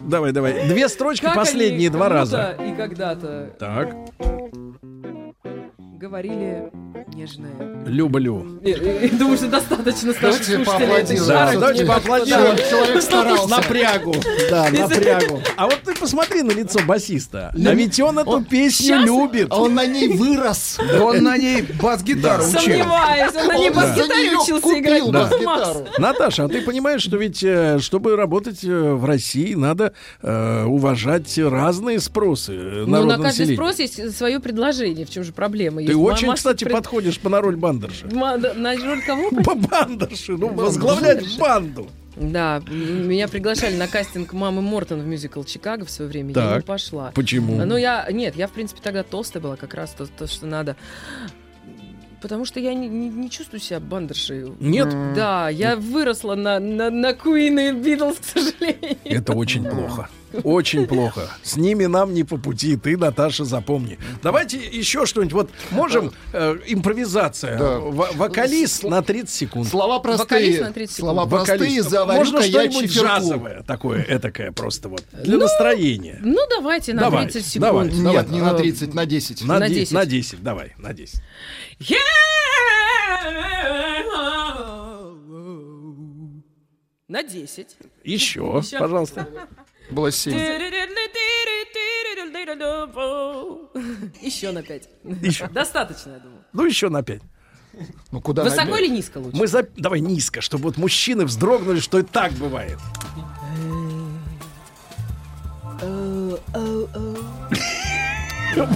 Давай, давай. Две строчки Как последние два раза. И когда-то Так. Говорили нежное. Люблю. Я- Думаю, что достаточно с наших Давайте слушателей Да, давайте поаплодируем. Человек- Человек старался. Напрягу. Да, напрягу. А вот ты посмотри на лицо басиста. А ведь он эту песню любит. Он на ней вырос. Он на ней бас-гитару учил. Сомневаюсь, он на ней бас-гитаре неё учился играть. Наташа, а ты понимаешь, что ведь, э, чтобы работать э, в России, надо э, уважать разные спросы Ну, на каждый спрос есть свое предложение. В чем же проблема? Ты очень, кстати, пред- подходишь по на роль бандерши. На роль кого? По бандерши, ну, возглавлять банду. Да, меня приглашали на кастинг мамы Мортон в мюзикл Чикаго в свое время. Я не Так. пошла. Почему? Ну, я. Нет, я, в принципе, тогда толстая была, как раз то, то, что надо. Потому что я не, не- не чувствую себя бандершей. Нет? Да, я выросла на, на, на Queen и Beatles, к сожалению. Это очень плохо. Очень плохо. С ними нам не по пути. Ты, Наташа, запомни. Давайте еще что-нибудь. Вот можем э, импровизация. Да. Во- вокалист на 30 секунд. Слова простые. Вокалист на 30 Слова секунд. простые, Вокалист. заварю Можно что-нибудь джазовое такое, этакое просто вот. Для Ну, настроения. Ну, давайте на Давай, 30 секунд. давай. Нет, не на Э, 30, на 10. На, На де- 10. на 10, давай, на 10. На 10. Еще, Еще. пожалуйста. Было 7. Еще на 5. Еще. Достаточно, я думаю. Ну, еще на 5. Ну куда Высоко набегать? или низко лучше? Мы за... Давай низко, чтобы вот мужчины вздрогнули, что и так бывает.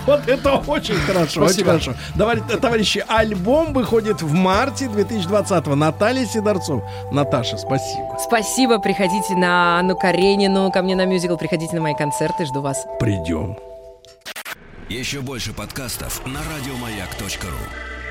Вот это очень хорошо, очень хорошо. Давай, товарищи, альбом выходит в марте 2020-го. Наталья Сидорцов. Наташа, спасибо. Спасибо, приходите на Анну Каренину, ко мне на мюзикл, приходите на мои концерты, жду вас. Придем. Еще больше подкастов на радиомаяк.ру.